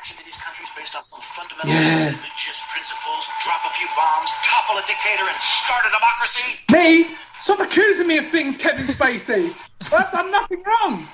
march into these countries based on some fundamental Yeah. religious principles, drop a few bombs, topple a dictator, and start a democracy? Me? Stop accusing me of things, Kevin Spacey. I've done nothing wrong.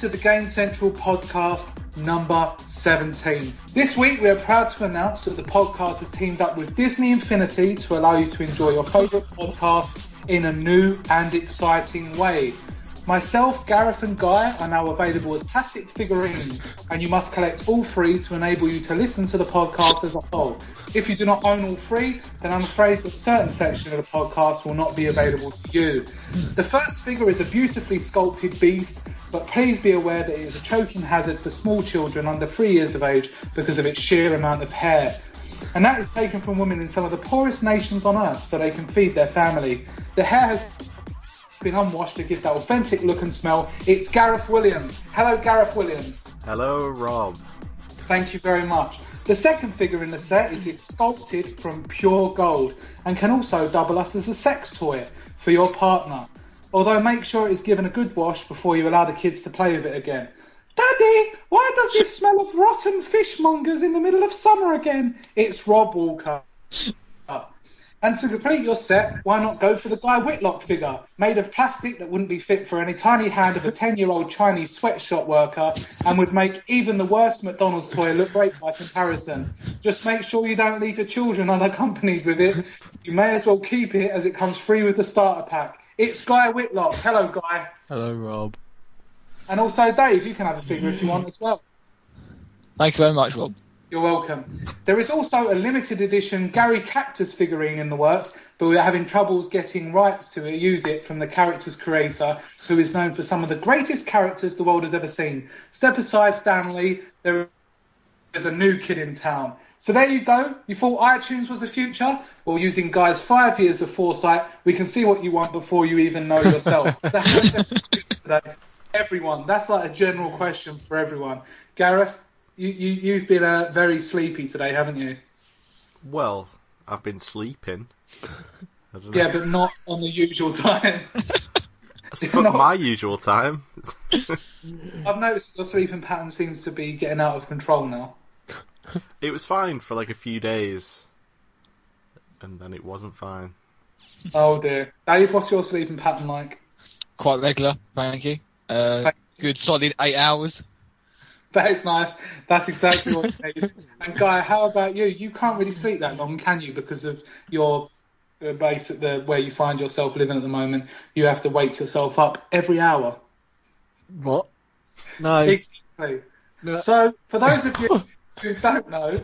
To the Game Central podcast number 17. This week we are proud to announce that the podcast has teamed up with Disney Infinity to allow you to enjoy your favourite podcast in a new and exciting way. Myself, Gareth and Guy are now available as plastic figurines and you must collect all three to enable you to listen to the podcast as a whole. If you do not own all three, then I'm afraid that certain section of the podcast will not be available to you. The first figure is a beautifully sculpted beast but please be aware that it is a choking hazard for small children under three years of age because of its sheer amount of hair. And that is taken from women in some of the poorest nations on earth so they can feed their family. The hair has been unwashed to give that authentic look and smell. It's Gareth Williams. Hello, Gareth Williams. Hello, Rob. Thank you very much. The second figure in the set is it's sculpted from pure gold and can also double us as a sex toy for your partner. Although make sure it is given a good wash before you allow the kids to play with it again. Daddy, why does this smell of rotten fishmongers in the middle of summer again? It's Rob Walker. And to complete your set, why not go for the Guy Whitlock figure, made of plastic that wouldn't be fit for any tiny hand of a 10 year old Chinese sweatshop worker and would make even the worst McDonald's toy look great by comparison. Just make sure you don't leave your children unaccompanied with it. You may as well keep it as it comes free with the starter pack. It's Guy Whitlock. Hello, Guy. Hello, Rob. And also, Dave, you can have a figure if you want as well. Thank you very much, Rob. You're welcome. There is also a limited edition Gary Cactus figurine in the works, but we're having troubles getting rights to use it from the character's creator, who is known for some of the greatest characters the world has ever seen. Step aside, Stanley. There is a new kid in town. So there you go. You thought iTunes was the future? Well, using Guy's five years of foresight, we can see what you want before you even know yourself. Today. Everyone. That's like a general question for everyone. Gareth, you, you, you've been uh, very sleepy today, haven't you? Well, I've been sleeping. I know. Yeah, but not on the usual time. It's not not- my usual time. I've noticed your sleeping pattern seems to be getting out of control now. it was fine for like a few days, and then it wasn't fine. Oh dear. Dave, what's your sleeping pattern like? Quite regular, thank you. Uh, Thank good solid eight hours. That is nice. That's exactly what you need. And Guy, how about you? You can't really sleep that long, can you? Because of your uh, base at the where you find yourself living at the moment. You have to wake yourself up every hour. What? No. Exactly. No. So, for those of you who don't know,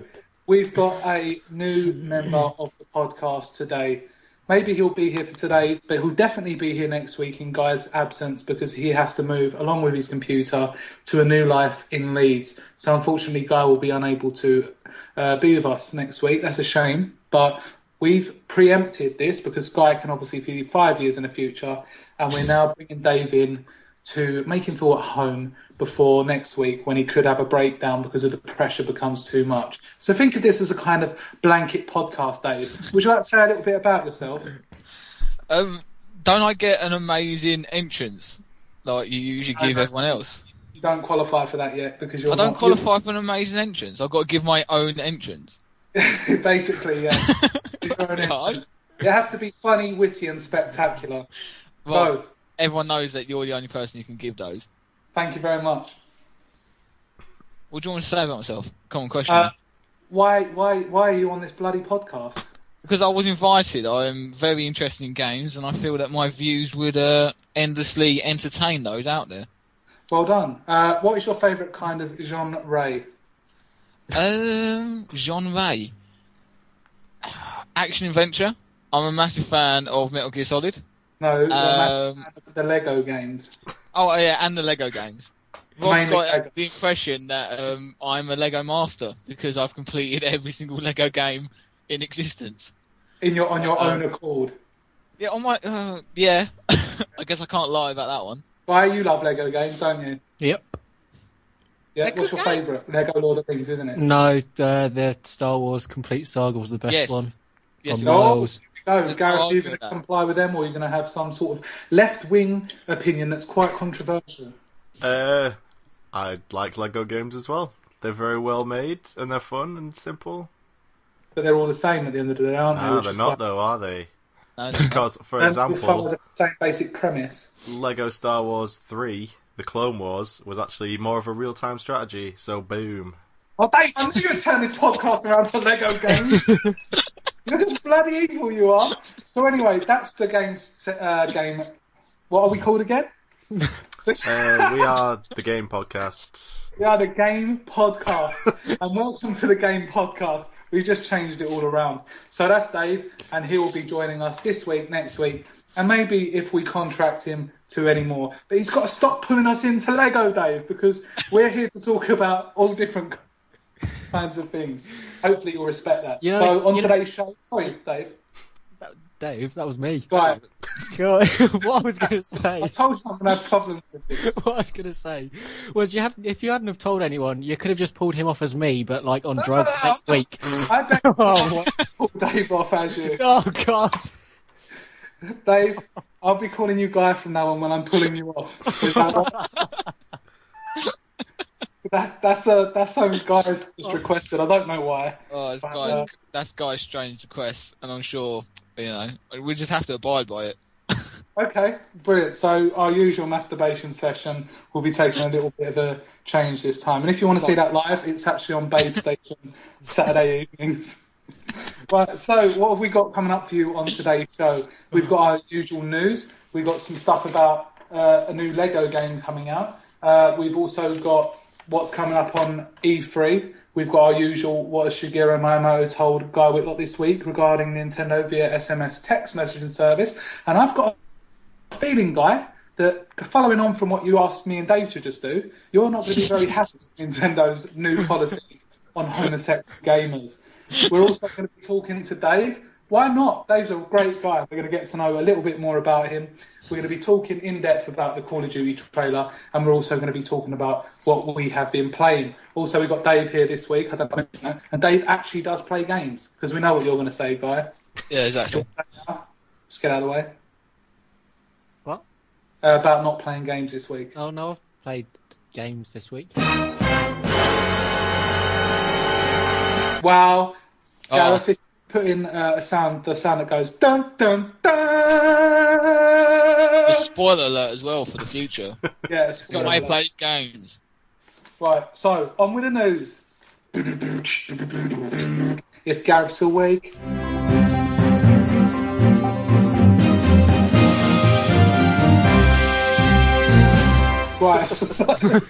we've got a new member of the podcast today. Maybe he'll be here for today, but he'll definitely be here next week in Guy's absence because he has to move along with his computer to a new life in Leeds. So, unfortunately, Guy will be unable to uh, be with us next week. That's a shame, but we've preempted this because Guy can obviously be five years in the future, and we're now bringing Dave in to make him feel at home before next week when he could have a breakdown because of the pressure becomes too much. So think of this as a kind of blanket podcast, Dave. Would you like to say a little bit about yourself? Um, don't I get an amazing entrance like you usually give everyone else? You don't qualify for that yet because you're I don't qualify for an amazing entrance. I've got to give my own entrance. Basically, yeah. You're an hard. entrance. It has to be funny, witty, and spectacular. Well, So, everyone knows that you're the only person who can give those. thank you very much. What do you want to say about myself? Come on, question. Uh, why, why, why are you on this bloody podcast? Because I was invited. I'm very interested in games, and I feel that my views would uh, endlessly entertain those out there. Well done. Uh, what is your favourite kind of genre? Um, genre. Action adventure. I'm a massive fan of Metal Gear Solid. No, the Um, fan the Lego games. Oh yeah, and the Lego games. Rob's Mainly got Lego. the impression that um, I'm a Lego master because I've completed every single Lego game in existence. In your on your uh, own accord. Yeah, on my uh, yeah. I guess I can't lie about that one. Why you love Lego games, don't you? Yep. Yeah, They're what's your games. favourite? Lego Lord of the Rings, isn't it? No, uh, the Star Wars Complete Saga was the best Yes. one. Yes, on it No. Was. No, There's Gareth, no are you argument going to comply with them, or are you going to have some sort of left-wing opinion that's quite controversial? Uh, I like Lego games as well. They're very well made and they're fun and simple. But they're all the same at the end of the day, aren't they? No, they're not quite- though, are they? No. Because, for And we follow example, the same basic premise. Lego Star Wars 3, The Clone Wars, was actually more of a real-time strategy. So boom. Oh, Dave, I knew you'd turn this podcast around to Lego games. You're just bloody evil, you are. So anyway, that's the game. Uh, game. What are we called again? Uh, we are the Game Podcast. We are the Game Podcast, and welcome to the Game Podcast. We just changed it all around. So that's Dave, and he will be joining us this week, next week, and maybe if we contract him to any more. But he's got to stop pulling us into Lego, Dave, because we're here to talk about all different kinds of things. Hopefully, you'll respect that. You know- so on you know- today's show, sorry, Dave. Dave, that was me. Right, God, what I was going to say, I told you I'm going to have problems with this. what I was going to say was, you had if you hadn't have told anyone, you could have just pulled him off as me, but like on drugs next week. I bet Oh, what- pull Dave off as you. oh God! Dave, I'll be calling you Guy from now on when I'm pulling you off. That that, that's a that's something guys just requested. I don't know why. Oh, it's But, guys, uh, that's guy's strange request, and I'm sure you know we just have to abide by it. Okay, brilliant. So our usual masturbation session will be taking a little bit of a change this time. And if you want to see that live, it's actually on Babe Station Saturday evenings. Right, so what have we got coming up for you on today's show? We've got our usual news. We've got some stuff about uh, a new Lego game coming out. Uh, we've also got what's coming up on E3. We've got our usual what has Shigeru Miyamoto told Guy Whitlock this week regarding Nintendo via SMS text messaging service. And I've got a feeling, Guy, that following on from what you asked me and Dave to just do, you're not going to be very happy with Nintendo's new policies on homosexual gamers. We're also going to be talking to Dave. Why not? Dave's a great guy. We're going to get to know a little bit more about him. We're going to be talking in depth about the Call of Duty trailer, and we're also going to be talking about what we have been playing. Also, we've got Dave here this week. I don't mention that. And Dave actually does play games because we know what you're going to say, Guy. Yeah, exactly. Just get out of the way. What? Uh, about not playing games this week. Oh no, I've played games this week. Wow. Oh. Gareth, if you put in uh, a sound, the sound that goes dun dun dun A spoiler alert as well for the future. Yeah, it's Got to play games. Right, so on with the news. If Gareth's awake. Right. so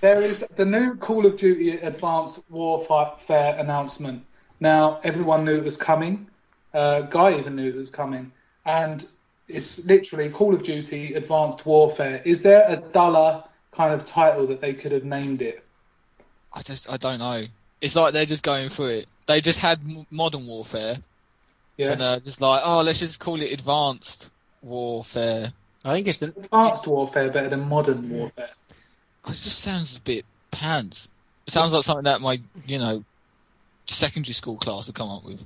there is the new Call of Duty Advanced Warfare announcement. Now, everyone knew it was coming. Uh, Guy even knew it was coming. And it's literally Call of Duty Advanced Warfare. Is there a duller kind of title that they could have named it? I just, I don't know. It's like they're just going through it. They just had Modern Warfare, Yeah. and they're just like, oh, let's just call it Advanced Warfare. I think it's an, Advanced Warfare better than Modern Warfare. It just sounds a bit pants. It sounds like something that my, you know, secondary school class would come up with.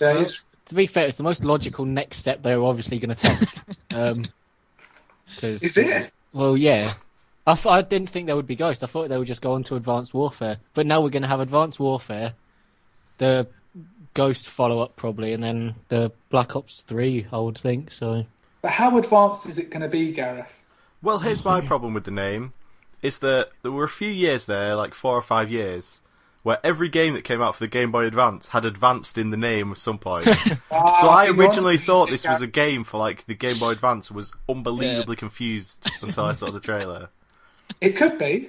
Yeah, it's, to be fair, it's the most logical next step they're obviously going to take. um, 'cause- is it? Well, yeah. I, th- I didn't think there would be Ghost. I thought they would just go on to Advanced Warfare. But now we're going to have Advanced Warfare, the Ghost follow up probably, and then the Black Ops 3, I would think. So But how advanced is it going to be, Gareth? Well, here's my problem with the name. Is that there were a few years there, like four or five years, where every game that came out for the Game Boy Advance had advanced in the name at some point. so Ah, I originally thought this was a game for like the Game Boy Advance and was unbelievably confused until I saw the trailer. It could be.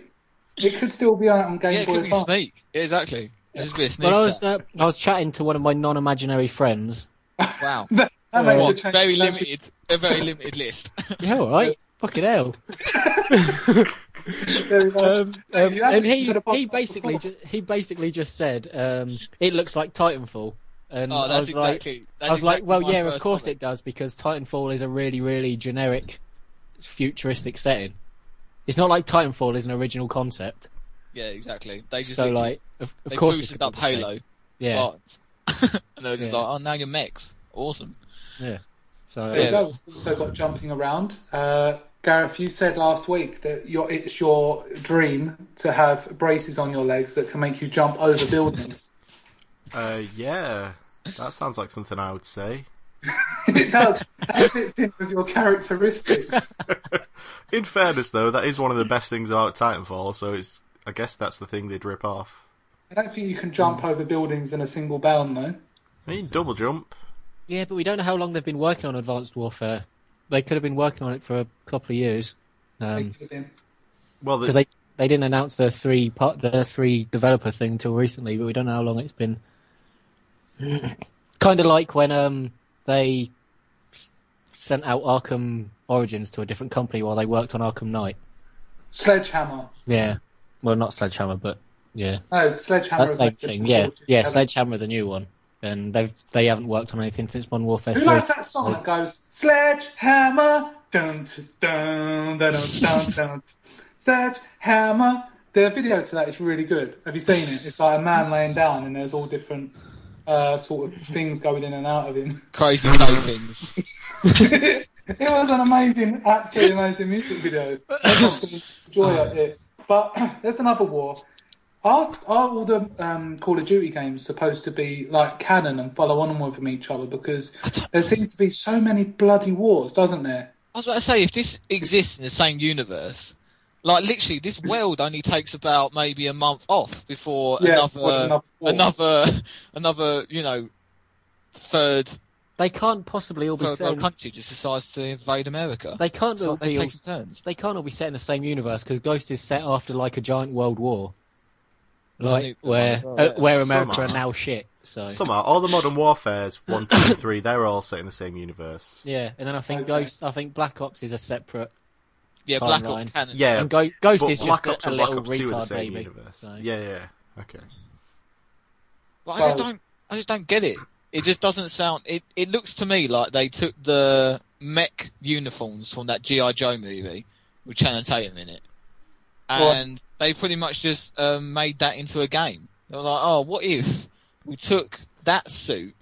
It could still be out on Game yeah, it Boy could be Advance. Sneak. Yeah, exactly. It'd be a sneak. But I was uh, I was chatting to one of my non-imaginary friends. wow. that makes What, a very limited, a very limited list. Yeah, all right. Fucking hell. There we go. Um, um, and he listened to the he basically before. ju- he basically just said um, it looks like Titanfall. And Oh, I that's was like, exactly. I That's was like, well, yeah, of course comment. it does because Titanfall is a really, really generic, futuristic setting. It's not like Titanfall is an original concept. Yeah, exactly. They just So like, of, of they course, it's boosted up be the same. Halo, Yeah, and they were just Yeah. like, oh, now you're mechs. Awesome. yeah. So There you Yeah. go. We've also got jumping around. Uh, Gareth, you said last week that your, it's your dream to have braces on your legs that can make you jump over buildings. Uh, yeah, that sounds like something I would say. it does. That fits in with your characteristics. In fairness, though, that is one of the best things about Titanfall. So it's, I guess that's the thing they'd rip off. I don't think you can jump over buildings in a single bound, though. I mean, double jump. yeah, but we don't know how long they've been working on Advanced Warfare. They could have been working on it for a couple of years. It Um, could have been. Well, the, because they they didn't announce the three part the three developer thing until recently, but we don't know how long it's been. kind of like when um they s- sent out Arkham Origins to a different company while they worked on Arkham Knight. Sledgehammer. Yeah, well, not Sledgehammer, but yeah, Oh, Sledgehammer. that's the same thing. Yeah, Fortune yeah, Heaven. Sledgehammer, the new one, and they've they haven't worked on anything since Modern Warfare Who Three. likes that song so- that goes Sledgehammer? Dun dun dun dun dun dun. Sledgehammer. The video to that is really good. Have you seen it? It's like a man laying down, and there's all different uh, sort of things going in and out of him. Crazy things. it was an amazing, absolutely amazing music video. Everyone's going to enjoy it. But there's another war. Are, are all the um, Call of Duty games supposed to be like canon and follow on with each other? Because there seems to be so many bloody wars, doesn't there? I was about to say, if this exists in the same universe, like literally, this world only takes about maybe a month off before Yeah, another, another another, another, you know, third, They can't possibly all be third world set. country just decides to invade America. They can't so all they be all, take turns. they can't all be set in the same universe because Ghost is set after like a giant world war, Well, like where well, uh, yeah. where America Some are are. now shit. So some are all the Modern Warfares one, two, and three, they're all set in the same universe. yeah, and then I think Okay. Ghost, I think Black Ops is a separate, Yeah, Black timeline. Ops canon. Yeah, and Go- Ghost but is Black just Ops a, a and Black little Ops two are the retard same baby. universe. So. Yeah, yeah, okay. But I just don't. I just don't get it. It just doesn't sound. It it looks to me like they took the mech uniforms from that GI Joe movie with Channing Tatum in it, and they pretty much just um, made that into a game. They were like, oh, what if we took that suit,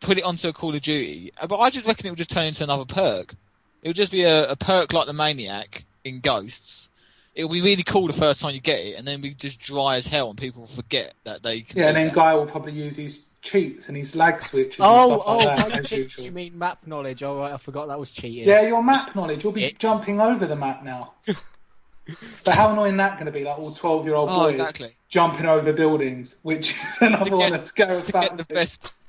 put it onto a Call of Duty? Uh, But I just reckon it would just turn into another perk. It would just be a, a perk like the Maniac in Ghosts. It will be really cool the first time you get it, and then we just dry as hell, and people forget that they can. Yeah, and then that. Guy will probably use his cheats and his lag switches Oh, and stuff oh, like that, as cheats, usual. you mean map knowledge? Oh, right, I forgot that was cheating. Yeah, your map knowledge. You'll be It- jumping over the map now. but how annoying that going to be? Like all twelve-year-old Oh, boys exactly. jumping over buildings, which is another To one of to get the best.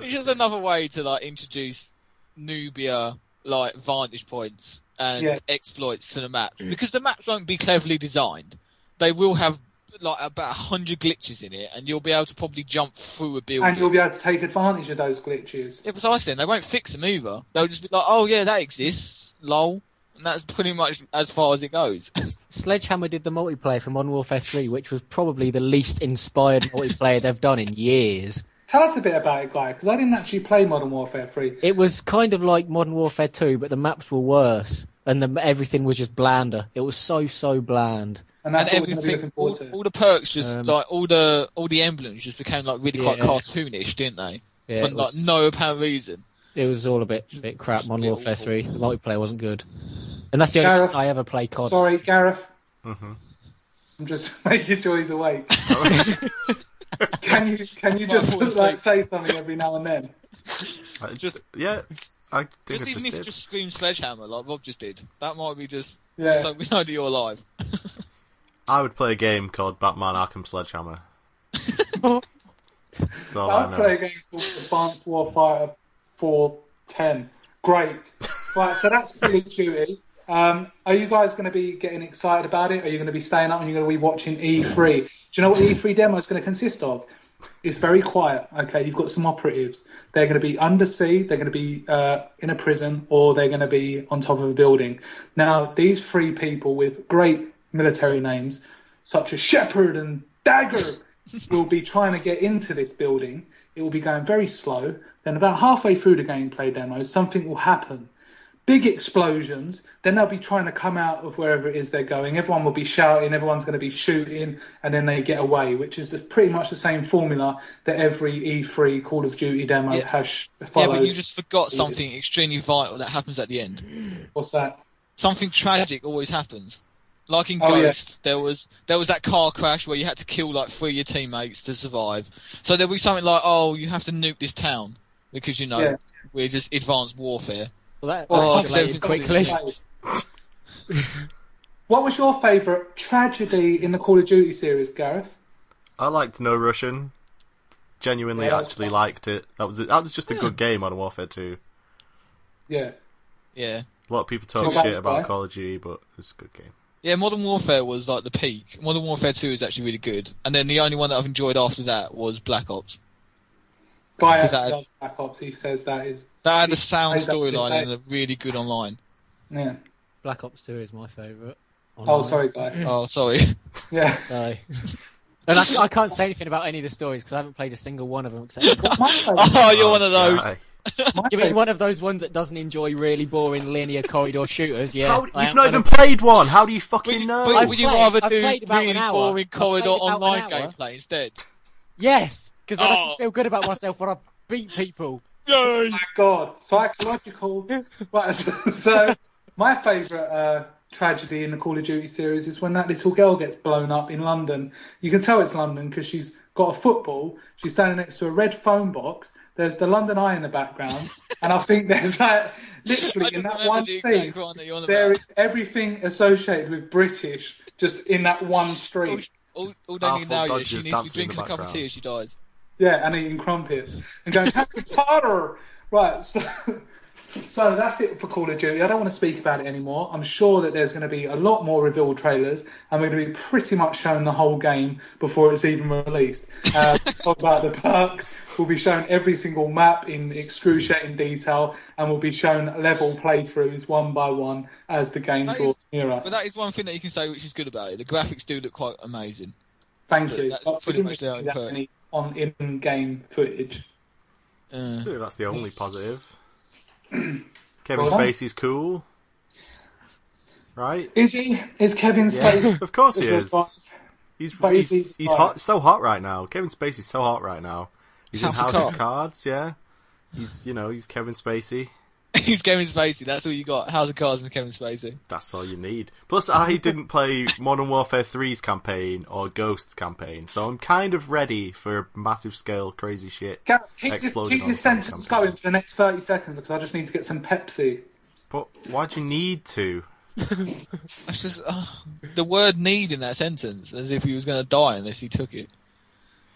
it's just another way to like introduce Nubia like vantage points and Yeah. exploits to the map because the maps won't be cleverly designed. They will have like about a hundred glitches in it, and you'll be able to probably jump through a building. And you'll be able to take advantage of those glitches. Yeah, precisely. And they won't fix them either. They'll just be like, "Oh yeah, that exists." Lol. And that's pretty much as far as it goes. Sledgehammer did the multiplayer for Modern Warfare 3, which was probably the least inspired multiplayer they've done in years. Tell us a bit about it, Guy, because I didn't actually play Modern Warfare 3. It was kind of like Modern Warfare 2, but the maps were worse, and the, everything was just blander. It was so so bland. And that's and what we're going to be everything, all, to. all the perks just Um, like all the all the emblems just became like really quite Yeah. cartoonish, didn't they? Yeah, For it like was, no apparent reason. It was all a bit bit crap. Just Modern Warfare awful. 3, the multiplayer wasn't good, and that's the only Gareth, reason I ever play COD. Sorry, Gareth. Mhm. I'm just making sure he's awake. can you can you just like say something every now and then? I Just- yeah, I think Just I just even if you did. just scream sledgehammer like Rob just did, that might be just Yeah. so we know that you're alive. I would play a game called Batman Arkham Sledgehammer. That's all I I'll know. play a game called Advanced Warfighter 410. Great. right, so that's Call Chewy. Um, are you guys going to be getting excited about it? Are you going to be staying up and you're going to be watching E3? Do you know what the E3 demo is going to consist of? It's very quiet. Okay, you've got some operatives. They're going to be undersea. They're going to be uh, in a prison, or they're going to be on top of a building. Now, these three people with great military names, such as Shepherd and Dagger, will be trying to get into this building. It will be going very slow. Then, about halfway through the gameplay demo, something will happen. big explosions, then they'll be trying to come out of wherever it is they're going. Everyone will be shouting, everyone's going to be shooting, and then they get away, which is pretty much the same formula that every E3 Call of Duty demo Yeah. has Yeah, but you just forgot something extremely vital that happens at the end. What's that? Something tragic always happens. Like in Oh, yeah. Ghost, there was there was that car crash where you had to kill like three of your teammates to survive. So there'll be something like, oh, you have to nuke this town because you know Yeah. we're just advanced warfare. Well, that, Oh, that because escalated quickly. What was your favourite tragedy in the Call of Duty series, Gareth? I liked No Russian. Genuinely, Yeah, actually fun. liked it. That was that was just a good game, on Warfare 2. Yeah. Yeah, A lot of people talk So shit about right? Call of Duty, but it's a good game. Yeah. Modern Warfare was like the peak. Modern Warfare Two is actually really good, and then the only one that I've enjoyed after that was Black Ops. Guy Because actually that- loves Black Ops. He says that is. That had He a sound plays up to this storyline day. and a really good online. Yeah. Black Ops 2 is my favourite. Oh, sorry, Guy. Oh, sorry. Yeah. sorry. and I, I can't say anything about any of the stories because I haven't played a single one of them except. Oh, you're one of those. Guy. You mean one of those ones that doesn't enjoy really boring linear corridor shooters? Yeah. How, I you've am not gonna- even played one. How do you fucking know? but I've would you played- rather I've do played about an really hour. boring I've corridor played about an online hour. gameplay instead? Yes, because then I Oh. can feel good about myself when I beat people. Yay! my God, psychological. right, so, so my favourite uh, tragedy in the Call of Duty series is when that little girl gets blown up in London. You can tell it's London because she's got a football. She's standing next to a red phone box. There's the London Eye in the background, and I think there's like literally in that one the scene. one that you're There about. is everything associated with British just in that one stream. All, all they need Powerful now is she needs to be the drinking a cup of tea as she dies. Yeah, and eating crumpets and going Harry Potter. Right, so, so that's it for Call of Duty. I don't want to speak about it anymore. I'm sure that there's going to be a lot more reveal trailers, and we're going to be pretty much shown the whole game before it's even released. Uh, talk about the perks. We'll be shown every single map in excruciating detail, and we'll be shown level playthroughs one by one as the game That draws is- nearer. But that is one thing that you can say which is good about it. The graphics do look quite amazing. Thank but you. that's But pretty much the only that perk. on in-game footage. Uh, That's the only positive. Kevin Well. Spacey's cool. Right? Is he? Is Kevin Yeah, Spacey? of course he is. He's But is he's, he's hot, so hot right now. Kevin Spacey's so hot right now. He's House in of House of Cards, yeah. He's you know he's Kevin Spacey. he's Kevin Spacey. That's all you got. House of Cards and Kevin Spacey. That's all you need. Plus, I didn't play Modern Warfare 3's campaign or Ghost's campaign, so I'm kind of ready for massive scale crazy shit. Gareth, keep this, Exploding keep this sentence campaign. going for the next 30 seconds because I just need to get some Pepsi. But why'd you need to? That's just uh, the word "need" in that sentence, as if he was going to die unless he took it.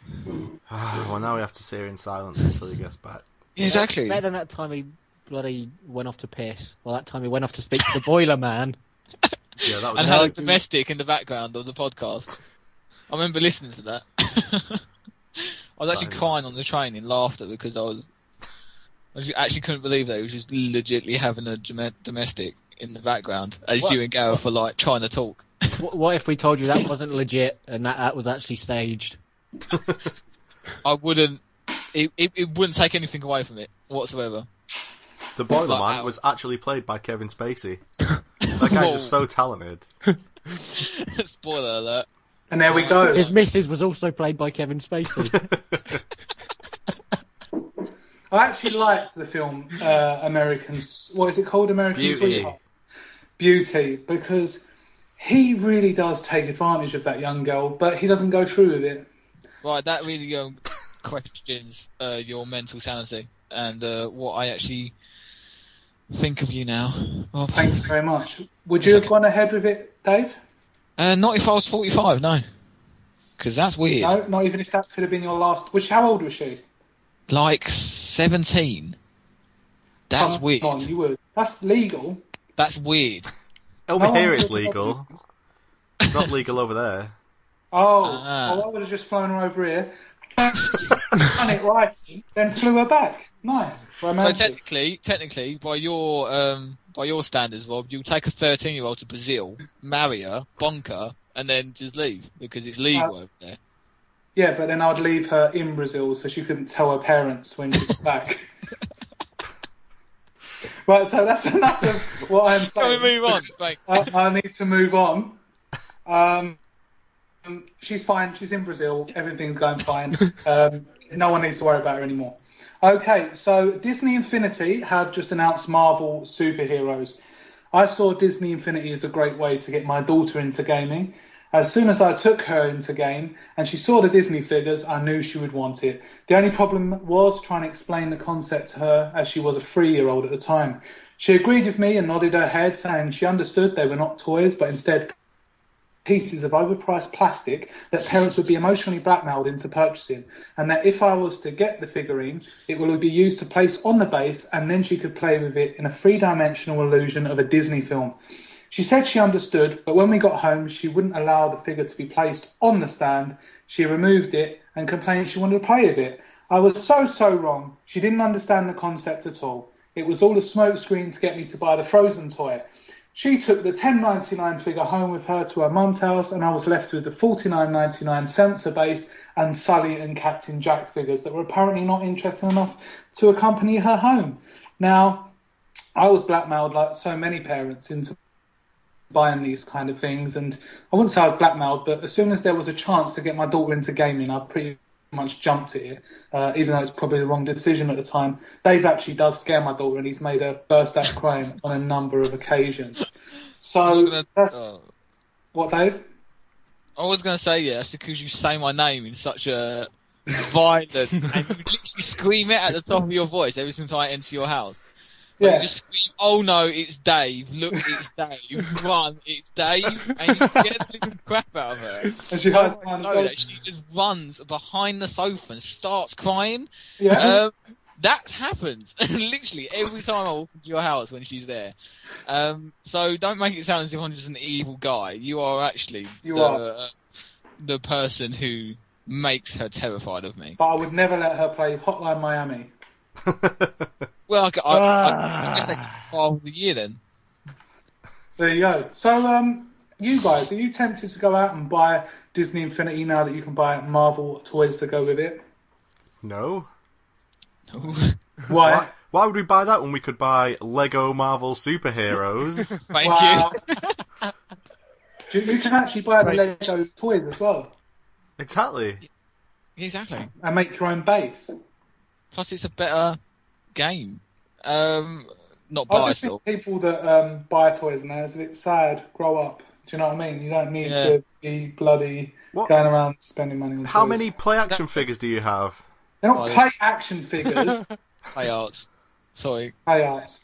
well, now we have to sit here in silence until he gets back. Yeah, exactly. Better than that time he bloody went off to piss. Well, that time he went off to speak to the boiler man. Yeah, that was and had a domestic in the background of the podcast. I remember listening to that. I was actually Very crying nice. on the train in laughter because I was, I just actually couldn't believe that he was just legitly having a domestic in the background as What? you and Gareth were like trying to talk. what, what if we told you that wasn't legit and that, that was actually staged? I wouldn't. It, it, it wouldn't take anything away from it whatsoever. The Boiler Like, Man was actually played by Kevin Spacey. That guy's just so talented. Spoiler alert. And there we go. His missus was also played by Kevin Spacey. I actually liked the film uh, Americans. What is it called? American Beauty. Sweetheart. Beauty, because he really does take advantage of that young girl, but he doesn't go through with it. Right, that really um, questions uh, your mental sanity and uh, what I actually think of you now. Well, Thank you very much. Would you have gone ahead with it, Dave? Uh, not if I was 45, no. Because that's weird. No, not even if that could have been your last. Which how old was she? Like 17. That's Come weird. on, you would. That's legal. That's weird. Over No, here it's it's legal. It's not legal over there. Oh, Ah. oh I would have just flown her over here, done it right, then flew her back. Nice, So technically, technically, by your um, by your standards, Rob, you'll take a 13 year old to Brazil, marry her, bonk her, and then just leave because it's legal Uh, over there. Yeah, but then I'd leave her in Brazil so she couldn't tell her parents when she's back. Right, so that's enough of what I'm Can saying. we move on? Thanks. I, I need to move on. Um, um, she's fine. She's in Brazil. Everything's going fine. Um, no one needs to worry about her anymore. Okay, so Disney Infinity have just announced Marvel superheroes. I saw Disney Infinity as a great way to get my daughter into gaming. As soon as I took her into game and she saw the Disney figures, I knew she would want it. The only problem was trying to explain the concept to her as she was a three year old at the time. She agreed with me and nodded her head, saying she understood they were not toys, but instead pieces of overpriced plastic that parents would be emotionally blackmailed into purchasing, and that if I was to get the figurine, it will be used to place on the base, and then she could play with it in a three dimensional illusion of a Disney film. She said she understood, but when we got home, she wouldn't allow the figure to be placed on the stand. She removed it and complained she wanted to play with it. I was so, so wrong. She didn't understand the concept at all. It was all a smokescreen to get me to buy the Frozen toy. She took the 10.99 figure home with her to her mum's house, and I was left with the 49.99 sensor base and Sully and Captain Jack figures that were apparently not interesting enough to accompany her home. Now, I was blackmailed like so many parents into buying these kind of things, and I wouldn't say I was blackmailed, but as soon as there was a chance to get my daughter into gaming, I pretty much jumped it, uh, even though it's probably the wrong decision at the time. Dave actually does scare my daughter, and he's made her burst out crying on a number of occasions. So gonna- that's oh. what Dave. I was going to say yeah, that's because you say my name in such a violent and you literally scream it at the top of your voice every single time I enter your house. Like, Yeah. You just scream, "Oh no, it's Dave! Look, it's Dave! Run, it's Dave!" And you scare the living crap out of her. And she hides behind the sofa. she just runs behind the sofa and starts crying. Yeah. Um, that happens literally every time I walk into your house when she's there. Um, so don't make it sound as if I'm just an evil guy. You are actually You the, are. the person who makes her terrified of me. but I would never let her play Hotline Miami. Well, I, I, I, I guess I get part of the year then. There you go. So, um, you guys, are you tempted to go out and buy Disney Infinity now that you can buy Marvel toys to go with it? No. Why? Why, why would we buy that when we could buy Lego Marvel superheroes? Thank Wow. you. you, you can actually buy the Right. Lego toys as well exactly. Exactly. and make your own base. Plus, it's a better game. Um, not I just think people that um, buy toys now is a bit sad. Grow up. Do you know what I mean? You don't need Yeah. to be bloody What- going around spending money on How toys. many play action figures do you have? They're not Oh, play there's- action figures. Play arts. Sorry. play arts.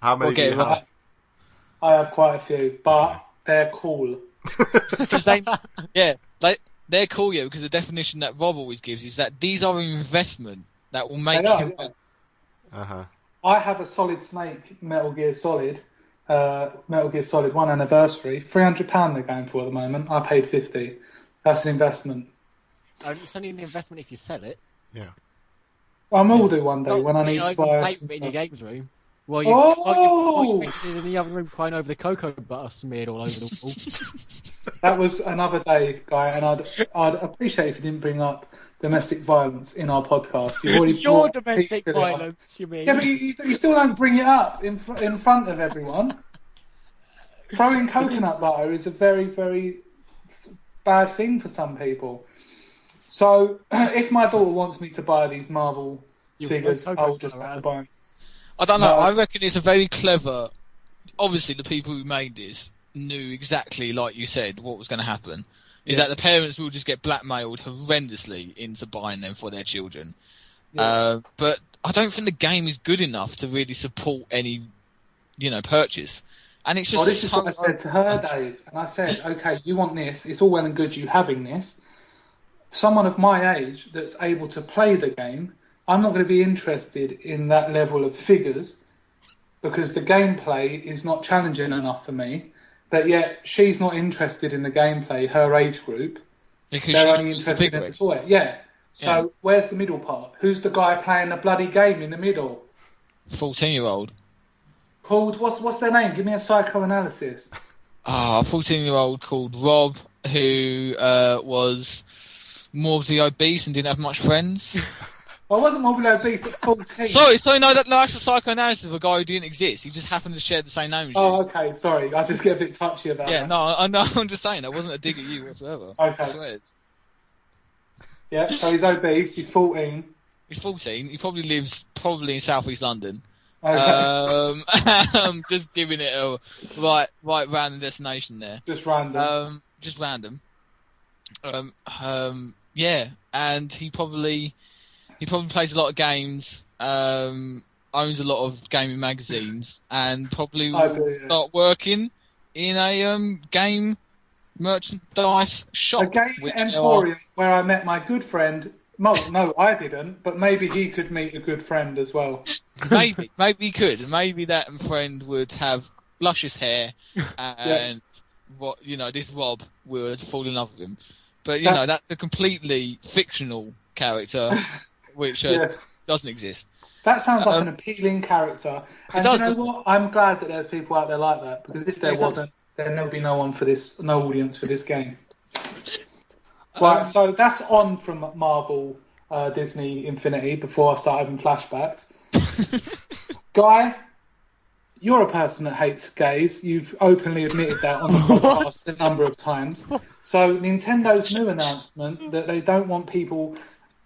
How many Okay, do you well, have? I have quite a few, but they're cool. They, yeah, they, they're cool, yeah, because the definition that Rob always gives is that these are an investment that will make They are, you. Yeah. Uh huh. I have a Solid Snake Metal Gear Solid, uh, Metal Gear Solid One anniversary. Three hundred pound they're going for at the moment. I paid fifty. That's an investment. Um, It's only an investment if you sell it. Yeah. I will do one day Not when I sit need to buy. plate some it in your games room. While you, Oh! while you, while you're sitting in the other room crying over the cocoa butter smeared all over the wall. That was another day, guy, and I'd I'd appreciate if you didn't bring up domestic violence in our podcast. You've already Your brought domestic violence, you mean? Yeah, but you, you, you still don't bring it up in fr- in front of everyone. Throwing coconut butter is a very very bad thing for some people. So if my daughter wants me to buy these Marvel You figures, I'll just have to buy them. I don't know. No. I reckon it's a very clever. Obviously, the people who made this knew exactly, like you said, what was going to happen. Is that the parents will just get blackmailed horrendously into buying them for their children. Uh, but I don't think the game is good enough to really support any, you know, purchase. And it's just. Well, this is what I said to her, Dave. And I said, okay, you want this. It's all well and good you having this. Someone of my age that's able to play the game, I'm not going to be interested in that level of figures because the gameplay is not challenging enough for me. But yet, she's not interested in the gameplay, her age group. because They're only interested in the toy. Yeah. So, Yeah. where's the middle part? Who's the guy playing the bloody game in the middle? Fourteen-year-old. Called, what's, what's their name? Give me a psychoanalysis. Ah, a 14 year old called Rob who uh, was morbidly obese and didn't have much friends. I wasn't morbidly obese at 14. Sorry, so no, that, no, that's a psychoanalysis of a guy who didn't exist. He just happened to share the same name as you. Oh, okay, sorry. I just get a bit touchy about yeah, that. Yeah, no, I know. I'm just saying that wasn't a dig at you whatsoever. Okay. I swear it's- Yeah, so he's obese, he's 14. He's 14. He probably lives probably in southeast London. Okay, Um, I'm just giving it a right, right random destination there. just random. Um, just random. Um, um, yeah, and he probably he probably plays a lot of games. Um, owns a lot of gaming magazines, and probably will yeah. start working in a um game merchandise shop. a game which there are- emporium where I met my good friend. No, no, I didn't, but maybe he could meet a good friend as well. maybe, maybe he could. Maybe that friend would have luscious hair, and what you know, this Rob would fall in love with him. But you That- know, that's a completely fictional character, which uh, Yes. doesn't exist. That sounds like Um, an appealing character. And does, you know what? I'm glad that there's people out there like that because if there wasn't, then there'd be no one for this, no audience for this game. Right, so that's on from Marvel, uh, Disney, Infinity. Before I start having flashbacks, Guy, you're a person that hates gays. You've openly admitted that on the podcast a number of times. So Nintendo's new announcement that they don't want people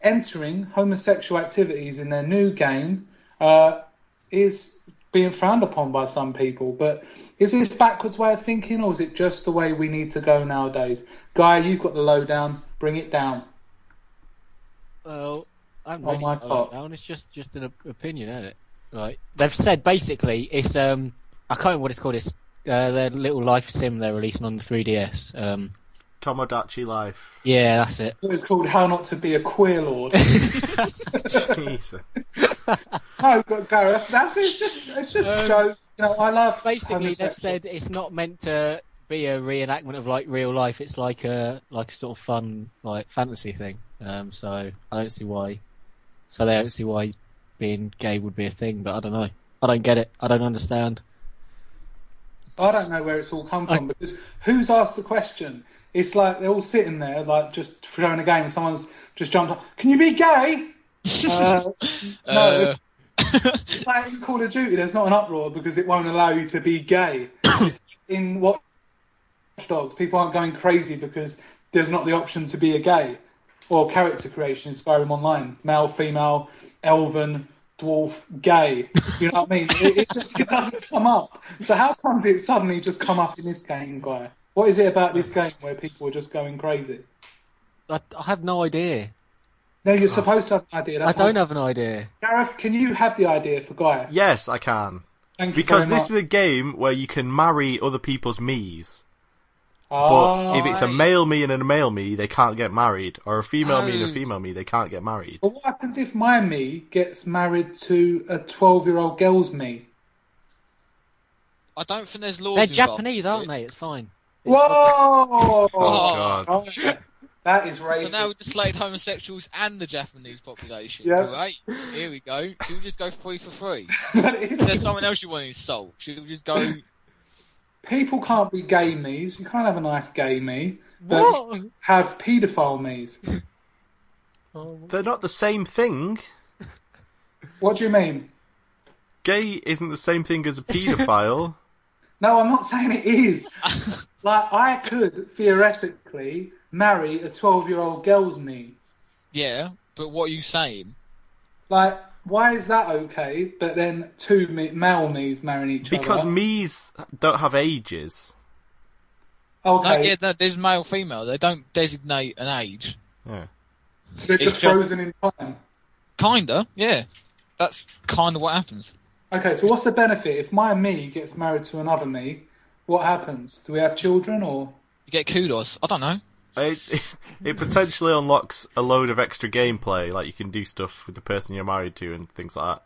entering homosexual activities in their new game uh, is being frowned upon by some people. But is this backwards way of thinking, or is it just the way we need to go nowadays? Guy, you've got the lowdown. Bring it down. Well, I'm On ready my to top. down. It's just just an opinion, isn't it? Right. They've said basically it's um I can't remember what it's called. It's uh, their little life sim they're releasing on the 3DS. Um, Tomodachi Life. yeah, that's it. It's called How Not to Be a Queer Lord. Jesus. no, but Gareth, that's it's just it's just a joke. You know, I love Basically, they've homosexuals. said it's not meant to be a reenactment of like real life. It's like a like a sort of fun like fantasy thing. Um, so I don't see why. So they don't see why being gay would be a thing. But I don't know. I don't get it. I don't understand. I don't know where it's all come I- from because who's asked the question? It's like they're all sitting there, like just throwing a game, someone's just jumped up. Can you be gay? Uh, no, Uh, it's like in Call of Duty. There's not an uproar because it won't allow you to be gay. It's in Watch Dogs, people aren't going crazy because there's not the option to be a gay or character creation in Skyrim Online, male, female, elven, dwarf, gay. You know what I mean? It, it just it doesn't come up. So how comes it suddenly just come up in this game, guy? What is it about this game where people are just going crazy? I, I have no idea. No, you're supposed to have an idea. I don't have an idea. Gareth, can you have the idea for Guy? Yes, I can. Thank you Because very this is a game where you can marry other people's me's. But if it's a male me and a male me, they can't get married. Or a female me and Oh. a female me, they can't get married. But what happens if my me gets married to a 12 year old girl's me? I don't think there's laws. They're involved. Japanese, aren't they? It's fine. Whoa! Oh, God. Right. That is So racist. now we've just slated homosexuals and the Japanese population. Yeah. Right, here we go. Should we just go free for free? But it is- There's someone else you want to insult. Should we just go? People can't be gay me's. You can't have a nice gay me. But What? have paedophile me's. Oh. They're not the same thing. What do you mean? Gay isn't the same thing as a paedophile. No, I'm not saying it is. like, I could theoretically marry a 12 year old girl's me. Yeah, but what are you saying? Like, why is that okay? But then two me- male me's marrying each other? because other. me's don't have ages. No, yeah, no, there's male, female. They don't designate an age. Yeah. so they're it's just just- frozen in time. Kinda, yeah. That's kind of what happens. Okay, so what's the benefit if my me gets married to another me? What happens? Do we have children or? You get kudos. I don't know. It, it potentially unlocks a load of extra gameplay, like you can do stuff with the person you're married to and things like that.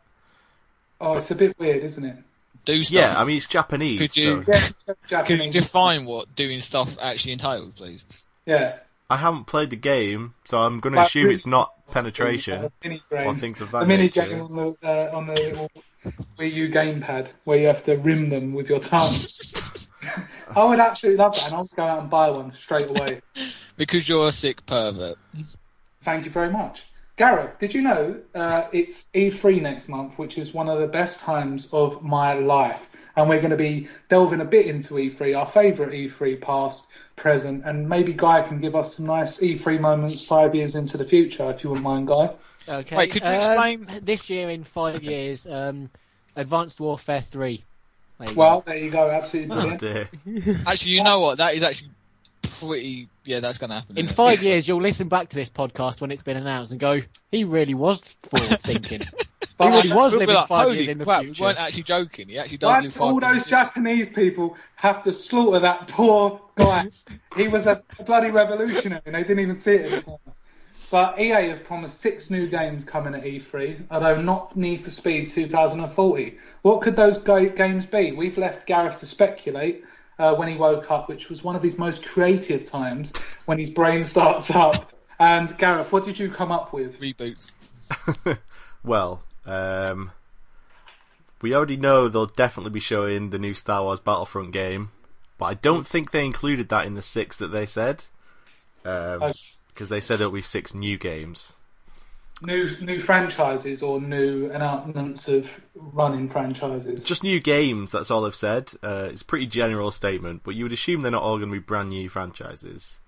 Oh, it's a bit weird, isn't it? Do stuff. Yeah, I mean it's Japanese. Could you- so Yeah, it's Could you define what doing stuff actually entails, please? Yeah. I haven't played the game, so I'm going to assume it's not penetration A mini game. or things of that a mini nature. game on the uh, on the Wii U gamepad where you have to rim them with your tongue. I would absolutely love that, and I would go out and buy one straight away. Because you're a sick pervert. Thank you very much, Gareth, did you know uh, it's E3 next month, which is one of the best times of my life? And we're going to be delving a bit into E3, our favourite E3 past, present, and maybe Guy can give us some nice E3 moments five years into the future, if you wouldn't mind, Guy. Okay. Wait, could you um, explain- this year in five years? Um, Advanced Warfare Three. There you go. Well, there you go, absolutely Oh brilliant. dear. Actually, you know what? That is actually pretty. Yeah, that's going to happen. in five years, you'll listen back to this podcast when it's been announced and go, "He really was forward thinking. he really was living like, five Holy years in the crap, future." we weren't actually joking. He actually does Why live did five all years those in the future. Japanese people have to slaughter that poor guy? he was a bloody revolutionary, and they didn't even see it at the time. But EA have promised six new games coming at E3, although not Need for Speed 2040. What could those ga- games be? We've left Gareth to speculate uh, when he woke up, which was one of his most creative times when his brain starts up. And Gareth, what did you come up with? Reboots. Well, um, we already know they'll definitely be showing the new Star Wars Battlefront game, but I don't think they included that in the six that they said. Because Oh. They said there'll be six new games. New new franchises or new announcements of running franchises? Just new games, that's all they've said. Uh, it's a pretty general statement, but you would assume they're not all going to be brand new franchises.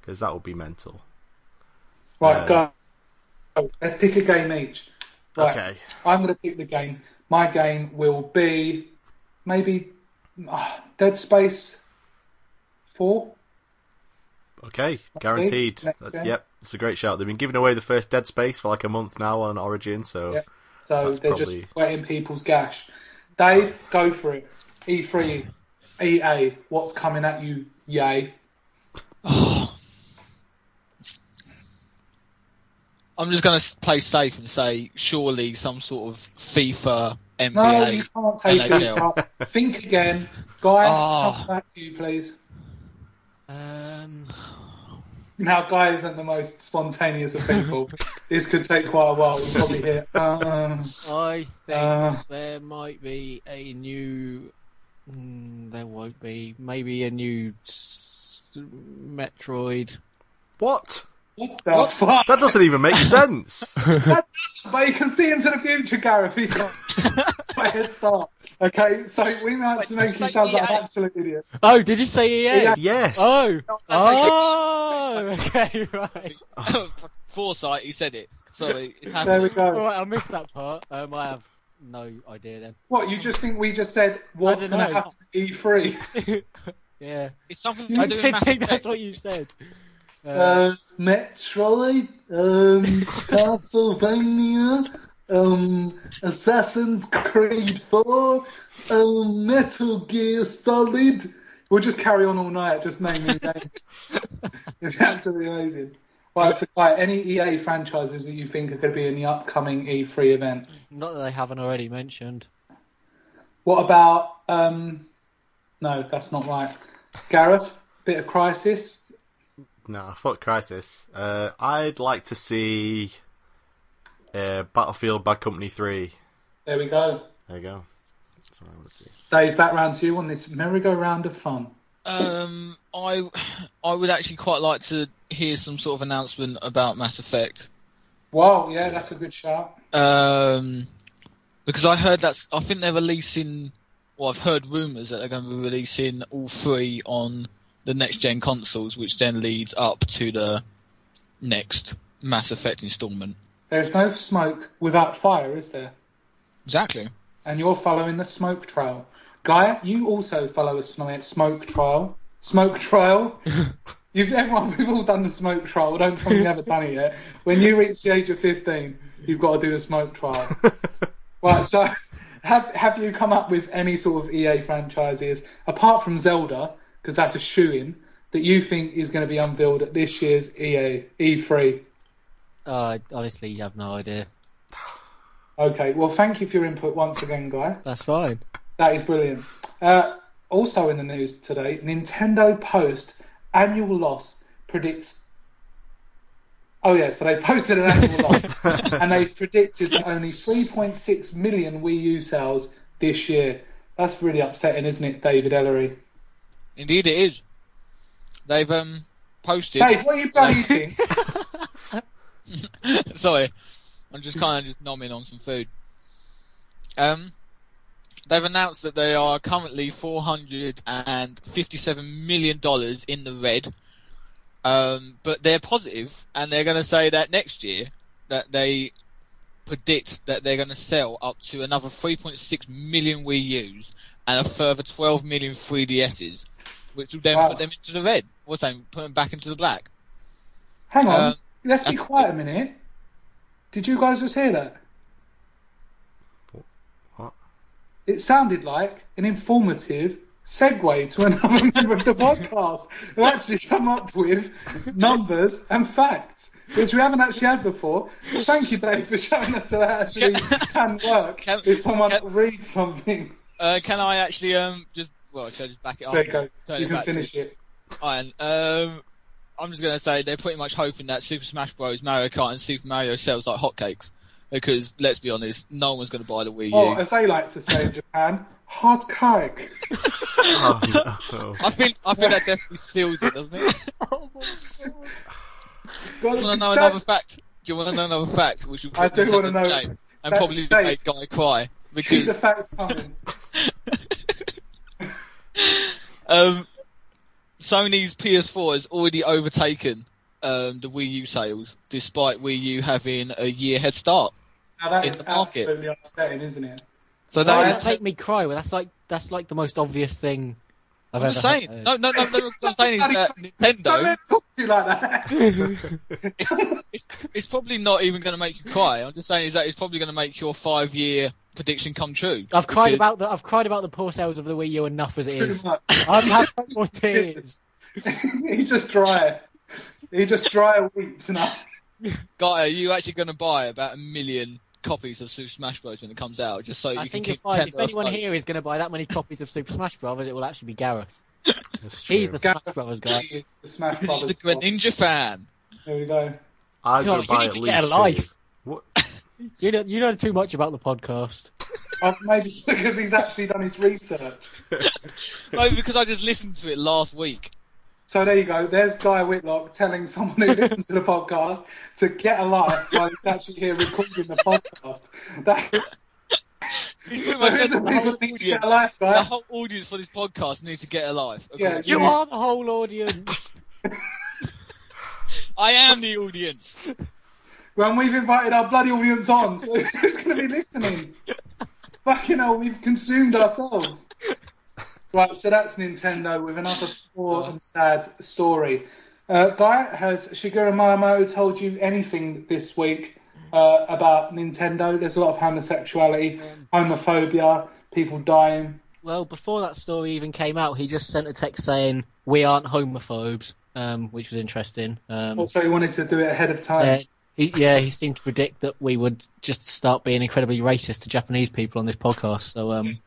Because that would be mental. Right, Uh, go. go. Let's pick a game each. Right, Okay. I'm going to pick the game. My game will be maybe uh, Dead Space 4. Okay, guaranteed. next Uh, yep, it's a great shout. They've been giving away the first Dead Space for like a month now on Origin, so Yeah. So they're probably- just wetting people's gash. Dave, go for it. E3, EA, what's coming at you, yay? I'm just going to play safe and say surely some sort of FIFA, NBA. No, you can't say NHL. FIFA. Think again. Guy, Oh. come back to you, please. Um, Now, Guy isn't the most spontaneous of people. this could take quite a while. We'll probably hear. Uh, I think Uh. there might be a new. Mm, there won't be. Maybe a new s- Metroid. what? What the fuck? That doesn't even make sense. But you can see into the future, Gareth. He's got a head start. Okay, so we might to make you say sound like an absolute idiot. Oh, did you say EA? Yeah. yes. Oh, that's oh, okay, right. Foresight, he said it. Sorry, it's There we go. All right, I missed that part. Um, I have no idea then. What, you just think we just said what's going to happen at E3? Yeah, It's something You I do did with think that's what you said. Uh, Uh, Metroid, um, Castlevania, um, Assassin's Creed 4, um, Metal Gear Solid. We'll just carry on all night just naming names. it's absolutely amazing. Right, so right, any EA franchises that you think are going to be in the upcoming E3 event? not that they haven't already mentioned. What about, um, no, that's not right. Gareth, bit of Crysis. Nah, fuck Crysis. Uh, I'd like to see uh, Battlefield Bad Company 3. There we go. There you go. That's what I want to see. Dave, back round to you on this merry-go-round of fun. Um, I, I would actually quite like to hear some sort of announcement about Mass Effect. Wow, yeah, that's a good shout. Um, because I heard that's. I think they're releasing. Well, I've heard rumours that they're going to be releasing all three on the next gen consoles, which then leads up to the next Mass Effect installment. There is no smoke without fire, is there? Exactly. And you're following the smoke trail. Guy, you also follow a smoke smoke trail. Smoke trail. You've everyone we've all done the smoke trial. Don't tell me you haven't done it yet. When you reach the age of fifteen, you've got to do the smoke trial. right. So, have have you come up with any sort of EA franchises apart from Zelda, because that's a shoe in, that you think is going to be unveiled at this year's EA E3? Uh, honestly have no idea. Okay. Well, thank you for your input once again, Guy. That's fine. That is brilliant. Uh, also in the news today, Nintendo Post annual loss predicts. Oh yeah, so they posted an annual loss, and they predicted that only 3.6 million Wii U sales this year. That's really upsetting, isn't it, David Ellery? Indeed, it is. They've um posted. Dave, what are you bloody eating? Sorry, I'm just kind of just nomming on some food. Um, they've announced that they are currently 457 million dollars in the red. Um, but they're positive, and they're going to say that next year that they predict that they're going to sell up to another 3.6 million Wii U's and a further 12 million 3DSs, which will then Wow. put them into the red. What's that? Put them back into the black. Hang on, Um, let's be quiet a minute. Did you guys just hear that? What? It sounded like an informative segue to another member of the podcast who actually come up with numbers and facts, which we haven't actually had before. Thank you, Dave, for showing us that that actually can work Can- if someone can- reads something. Uh, can I actually um just well, should I just back it up? There you go. Turn You can back to- finish it. Fine. Um, I'm just gonna say they're pretty much hoping that Super Smash Bros, Mario Kart, and Super Mario sells like hotcakes. Because let's be honest, no one's gonna buy the Wii U. Or, as they like to say in Japan, hard kike. Oh, no. I think I think that definitely seals it, doesn't it? Do you want to know another fact? Do you want to know another fact? Which will I do put wanna know- shame and that- probably Dave, make Guy cry because the facts coming. um, Sony's PS4 has already overtaken um, the Wii U sales, despite Wii U having a year head start. Now that In is the market. absolutely upsetting, isn't it? So That that is make me cry. Well, that's like that's like the most obvious thing I've I'm ever just saying. heard. No, no, no, no. What I'm saying is that Don't Nintendo, talk to you like that. it's, it's probably not even going to make you cry. I'm just saying is that it's probably going to make your five-year prediction come true. I've cried Because- about the I've cried about the poor sales of the Wii U enough as it Too is. much. I've had more tears. He's just dry. He just dry weeps enough. Guy, are you actually going to buy about a million copies of Super Smash Bros when it comes out, just so you I can think keep if, I, if anyone afloat? here is going to buy that many copies of Super Smash Brothers, it will actually be Gareth. He's the Gareth- Smash Brothers guy. He's the Smash He's a Greninja fan. There we go. I'm God, gonna you buy need to get a life. What? You know, you know too much about the podcast. Uh, maybe because he's actually done his research. no, because I just listened to it last week. So there you go. There's Guy Whitlock telling someone who listens to the podcast to get a life while he's actually here recording the podcast. That, He's pretty much those said are the whole people need audience, get a life, the whole audience for this podcast needs to get a life. Yeah, You Yeah. are the whole audience. I am the audience. When we've invited our bloody audience on, so who's going to be listening? Fucking hell, we've consumed ourselves. Right, so that's Nintendo with another poor and sad story. Uh, Guy, has Shigeru Miyamoto told you anything this week uh, about Nintendo? There's a lot of homosexuality, homophobia, people dying. Well, before that story even came out, he just sent a text saying we aren't homophobes, um, which was interesting. Um, Also, he wanted to do it ahead of time. uh, he, yeah, he seemed to predict that we would just start being incredibly racist to Japanese people on this podcast. So, um,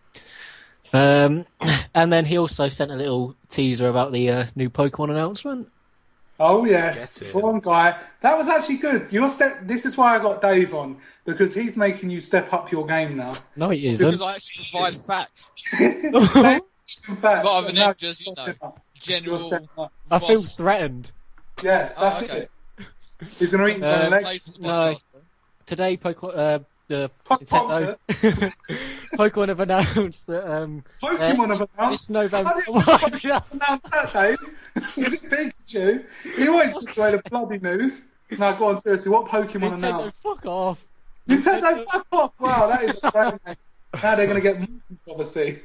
um, and then he also sent a little teaser about the uh, new Pokemon announcement. Oh yes, Get it. go on, guy. That was actually good. Your step. This is why I got Dave on because he's making you step up your game now. No, he isn't. I actually provide facts. Dave, in fact, Rather than now just, you know, stepping up. You're General. I feel threatened. Yeah, that's Oh, okay. it. He's gonna eat Uh, your legs. The No. Today, Pokemon, uh, the Pokemon, Nintendo, Pokemon have announced that um, Pokemon have announced. this November. How did Why did I- announce that, Dave? Is it Pikachu? He always gives away the bloody news. Now, go on, seriously. What Pokemon Nintendo, announced? fuck off. Nintendo, fuck off! Wow, that is a great name. Now they're going to get more controversy.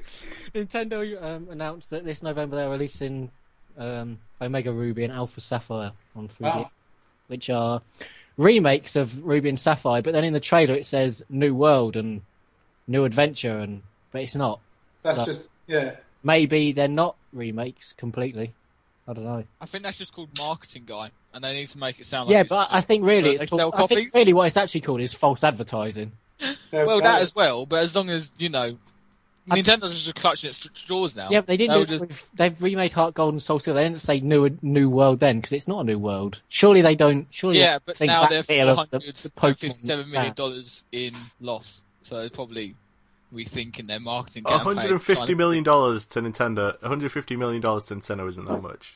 Nintendo um, announced that this November they're releasing um, Omega Ruby and Alpha Sapphire on 3DS, Wow. Which are remakes of Ruby and Sapphire. But then in the trailer it says New World and New Adventure, and but it's not. That's So just, yeah. maybe they're not remakes completely. I don't know. I think that's just called marketing, guy, and they need to make it sound like. yeah, it's- but I think really They it's sell called, I think copies? really what it's actually called is false advertising. Well, that as well, but as long as you know, Nintendo's just clutching its straws now. Yeah, but they didn't. They'll do it just- with, they've remade Heart Gold and Soul Silver. They didn't say new New World then because it's not a new world. Surely they don't. Surely Yeah, but think now they're feel four of the- hundred the Pokemon fifty-seven million dollars in loss, so they're probably rethinking their marketing One campaign. hundred and fifty trying million dollars to Nintendo. One hundred fifty million dollars to Nintendo isn't that much.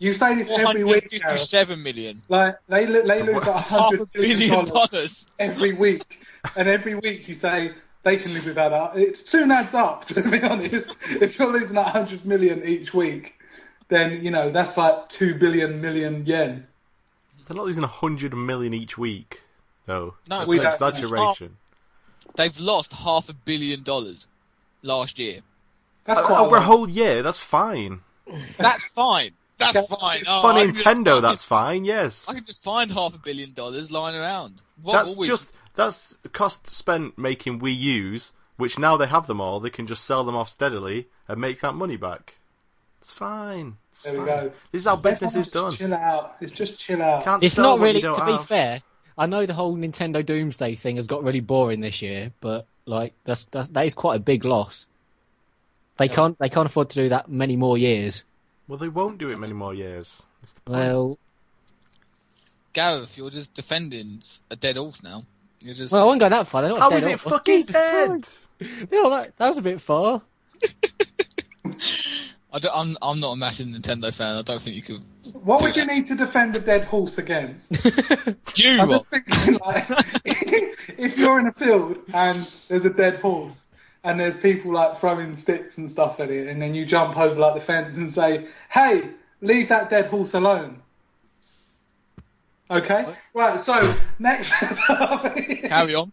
You say this every week. Gareth. 457 million. Like they they lose like Half hundred billion billion dollars dollars. every week, and every week you say they can live without it. It soon adds up. To be honest, if you're losing like hundred million each week, then you know that's like two billion million yen. They're not losing a hundred million each week, though. No, That's we an don't- exaggeration. They've lost half a billion dollars last year. That's quite Over a lot. whole year, that's fine. That's fine. That's fine. Oh, For I can just Nintendo, that's fine. Yes, I can just find half a billion dollars lying around. What that's just that's cost spent making Wii U's, which now they have them all. They can just sell them off steadily and make that money back. It's fine. It's There we fine. go. This is how business is done. Chill out. It's just chill out. Can't It's not really. you don't To be have. fair, I know the whole Nintendo Doomsday thing has got really boring this year, but like that's, that's that is quite a big loss. They can't they can't afford to do that many more years. Well, they won't do it many more years. That's the point. Well, Gareth, you're just defending a dead horse now. You're just. well, I won't go that far. They're not How dead is it off. fucking Jesus dead? Christ. You know, that, that was a bit far. I don't, I'm I'm not a massive Nintendo fan. I don't think you could. What do would you that. need to defend a dead horse against? You I'm just thinking, like, if you're in a field and there's a dead horse and there's people like throwing sticks and stuff at it, and then you jump over like the fence and say, "Hey, leave that dead horse alone." Okay, right. So next, Carry on.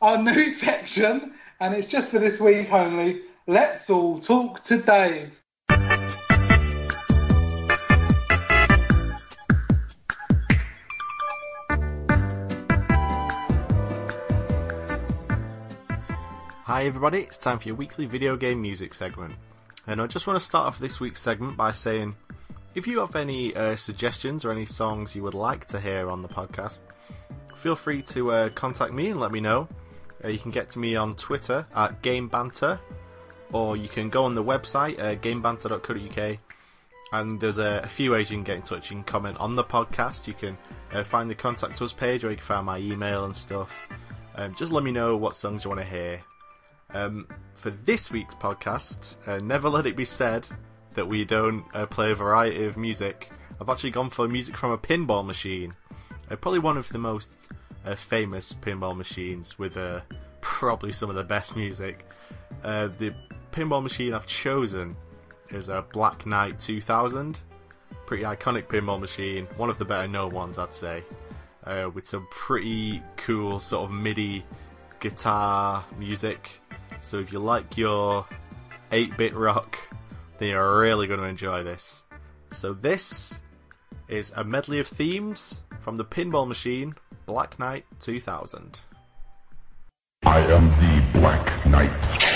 our new section, and it's just for this week only. Let's all talk to Dave. Hi everybody, it's time for your weekly video game music segment. And I just want to start off this week's segment by saying if you have any uh, suggestions or any songs you would like to hear on the podcast, feel free to uh, contact me and let me know. Uh, you can get to me on Twitter at GameBanter, or you can go on the website, uh, gamebanter.co.uk, and there's a, a few ways you can get in touch. You can comment on the podcast, you can uh, find the contact us page, or you can find my email and stuff. Um, just let me know what songs you want to hear. Um, for this week's podcast, uh, never let it be said that we don't uh, play a variety of music. I've actually gone for music from a pinball machine, uh, probably one of the most uh, famous pinball machines with uh, probably some of the best music. Uh, the pinball machine I've chosen is a Black Knight 2000, pretty iconic pinball machine, one of the better known ones, I'd say, uh, with some pretty cool sort of MIDI guitar music. So if you like your 8 bit rock, you're really going to enjoy this. So this is a medley of themes from the pinball machine Black Knight 2000. I am the Black Knight.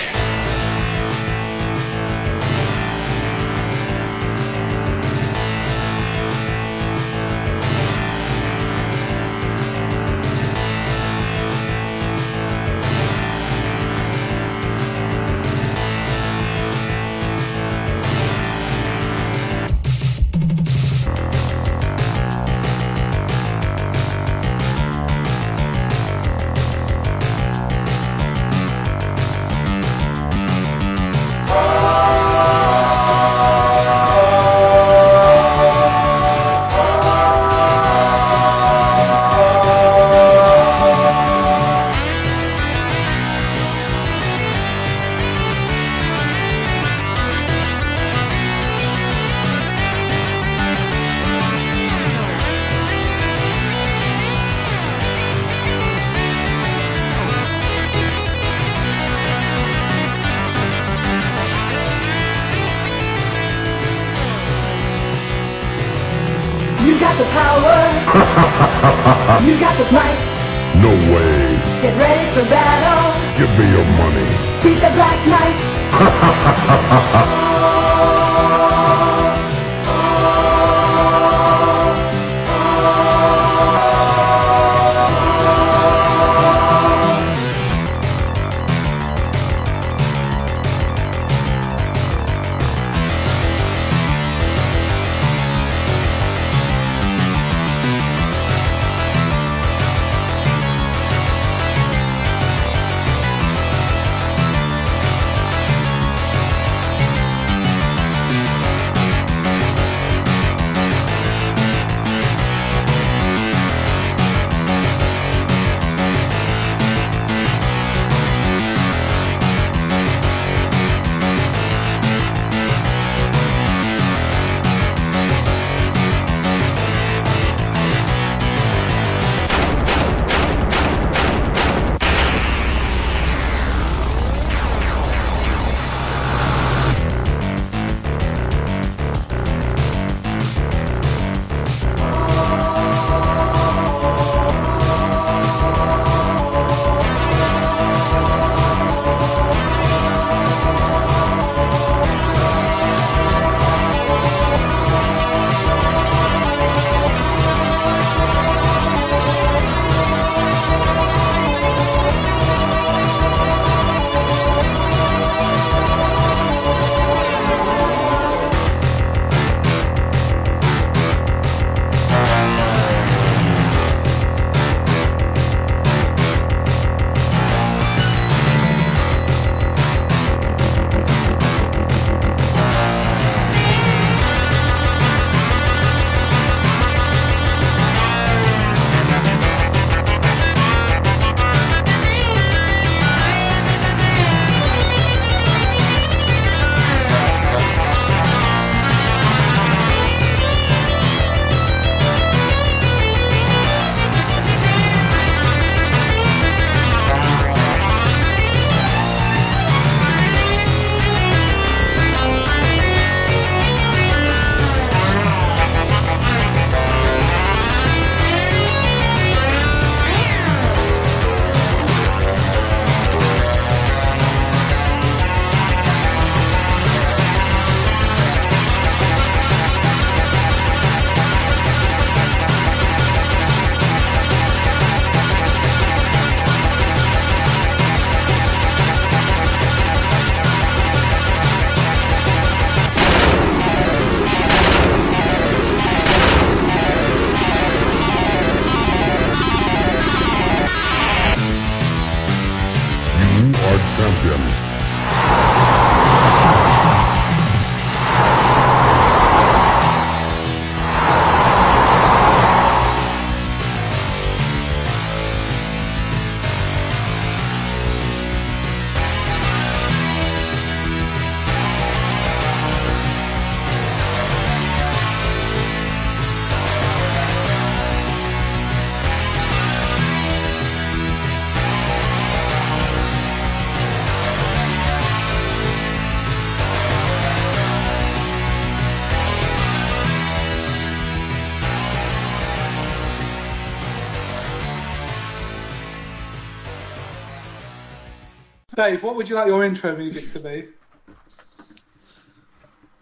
Dave, what would you like your intro music to be?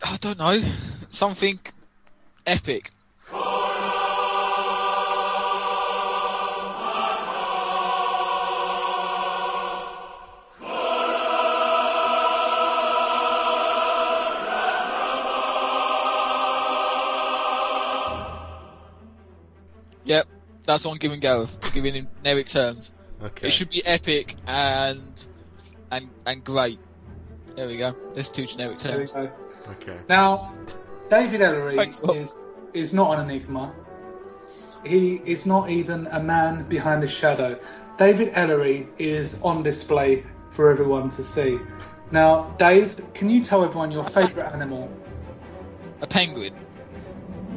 I don't know. Something epic. Yep, that's what I'm giving Gareth. giving him generic terms. Okay. It should be epic and and and great. There we go. There's two generic There we terms. go. Okay. Now, David Ellery Thanks, is is not an enigma. He is not even a man behind a shadow. David Ellery is on display for everyone to see. Now, Dave, can you tell everyone your favourite animal A penguin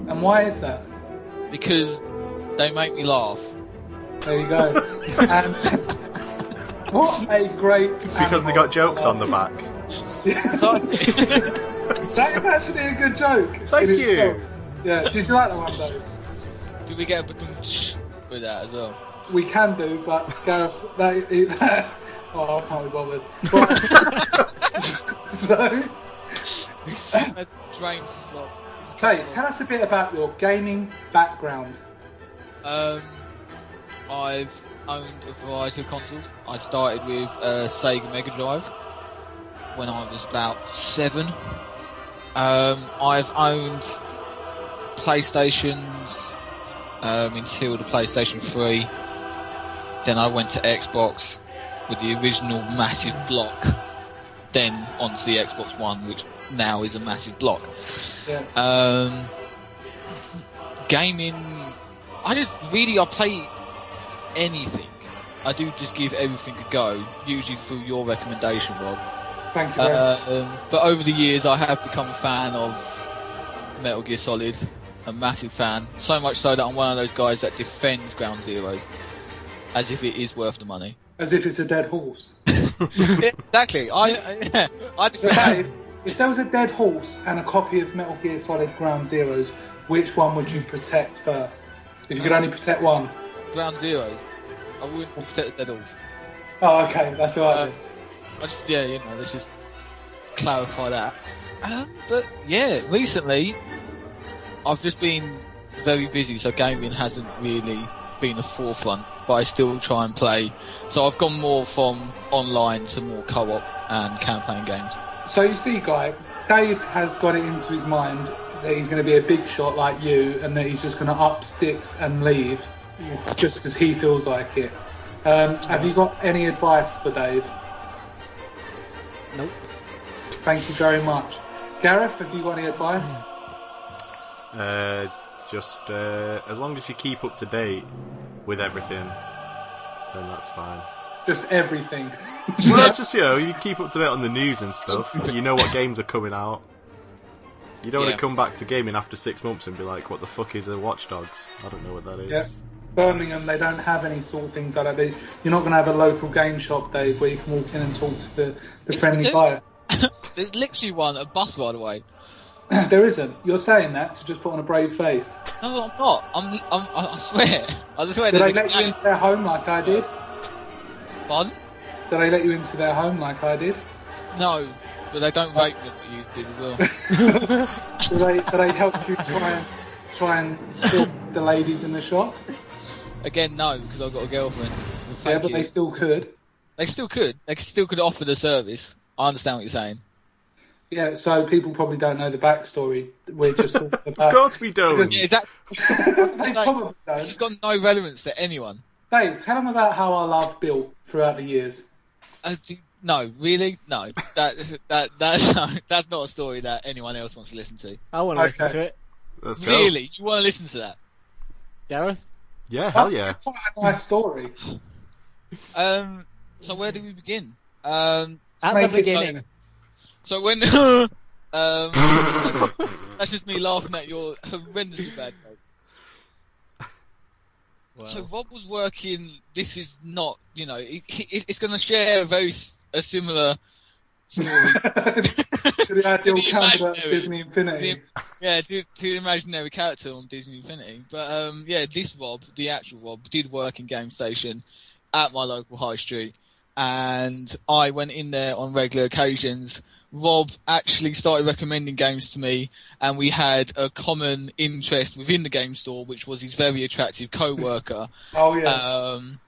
and why is that? because they make me laugh. There you go. and what a great Because they got jokes on the back. That is actually a good joke. Thank you. itself. Yeah, did you like that one, Dave? Do we get a badum with that as well? We can do, but Gareth, that, that oh, I can't be bothered. But, so, Drain. okay, tell us a bit about your gaming background. Um, I've owned a variety of consoles. I started with uh, Sega Mega Drive when I was about seven. Um, I've owned PlayStations um, until the PlayStation 3. Then I went to Xbox with the original massive block. Then onto the Xbox One, which now is a massive block. Yes. Um, gaming, I just really I play anything. I do just give everything a go, usually through your recommendation, Rob. Thank you much. Um, but over the years, I have become a fan of Metal Gear Solid, a massive fan. So much so that I'm one of those guys that defends Ground Zero as if it is worth the money. As if it's a dead horse. exactly. I I, I defend. Dave, if there was a dead horse and a copy of Metal Gear Solid Ground Zeroes, which one would you protect first? If you could only protect one. Ground Zero. I wouldn't protect the dead horse. Oh, okay, that's alright. Then. I just, yeah, you know, let's just clarify that. Um, but yeah, recently I've just been very busy, so gaming hasn't really been a forefront. But I still try and play. So I've gone more from online to more co-op and campaign games. So you see, Guy, Dave has got it into his mind that he's going to be a big shot like you, and that he's just going to up sticks and leave just because he feels like it. Um, have you got any advice for Dave? Nope. Thank you very much. Gareth, have you got any advice? Uh, just uh, as long as you keep up to date with everything, then that's fine. Just everything. well, just you know, you keep up to date on the news and stuff. You know what games are coming out. You don't want to come back to gaming after six months and be like, "What the fuck is a Watch Dogs?" I don't know what that is. Yeah. Birmingham, they don't have any sort of things like that. They, you're not going to have a local game shop, Dave, where you can walk in and talk to the, the Yes, friendly buyer. There's literally one, a bus ride away. there isn't. You're saying that to just put on a brave face. No, I'm not. I'm, I'm, I swear. I swear. Did they let you into their home like I did? Pardon? Did they let you into their home like I did? No, but they don't rape me like you did as well. Did they, did they help you try and try and steal the ladies in the shop? Again, no, because I've got a girlfriend. yeah, but you. they still could. They still could. They still could offer the service. I understand what you're saying. Yeah, so people probably don't know the backstory. We're just talking about. Of course we don't. Yeah, exactly. they probably This has don't. got no relevance to anyone. Dave, tell them about how our love built throughout the years. Uh, do- no, really, no. That that that's not, that's not a story that anyone else wants to listen to. I want to listen to it. Let's go. Really, you want to listen to that? Gareth? Yeah, hell yeah. It's quite a nice story. Um. So where do we begin? Um. At the it beginning. So when um, that's just me laughing at your horrendously bad joke. So Rob was working. This is not, you know, it, it, it's going to share a very s- a similar story. To the ideal The candidate of Disney Infinity. the, yeah, to, to the imaginary character on Disney Infinity. But um, yeah, this Rob, the actual Rob, did work in Gamestation at my local high street, and I went in there on regular occasions. Rob actually started recommending games to me, and we had a common interest within the game store, which was his very attractive co-worker. Oh yeah. Um,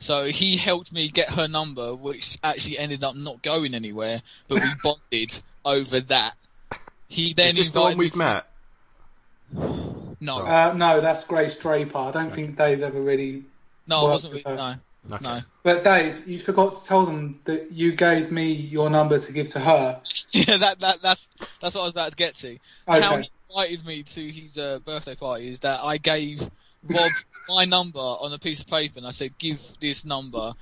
so he helped me get her number, which actually ended up not going anywhere, but we bonded over that. He then Is this the one invited me we've to- met? No, uh, no, that's Grace Draper. I don't think Dave ever really. no, I wasn't. With, no, Okay. no. But Dave, you forgot to tell them that you gave me your number to give to her. Yeah, that that that's that's what I was about to get to. How Okay. he invited me to his uh, birthday party is that I gave Rob my number on a piece of paper and I said, "Give this number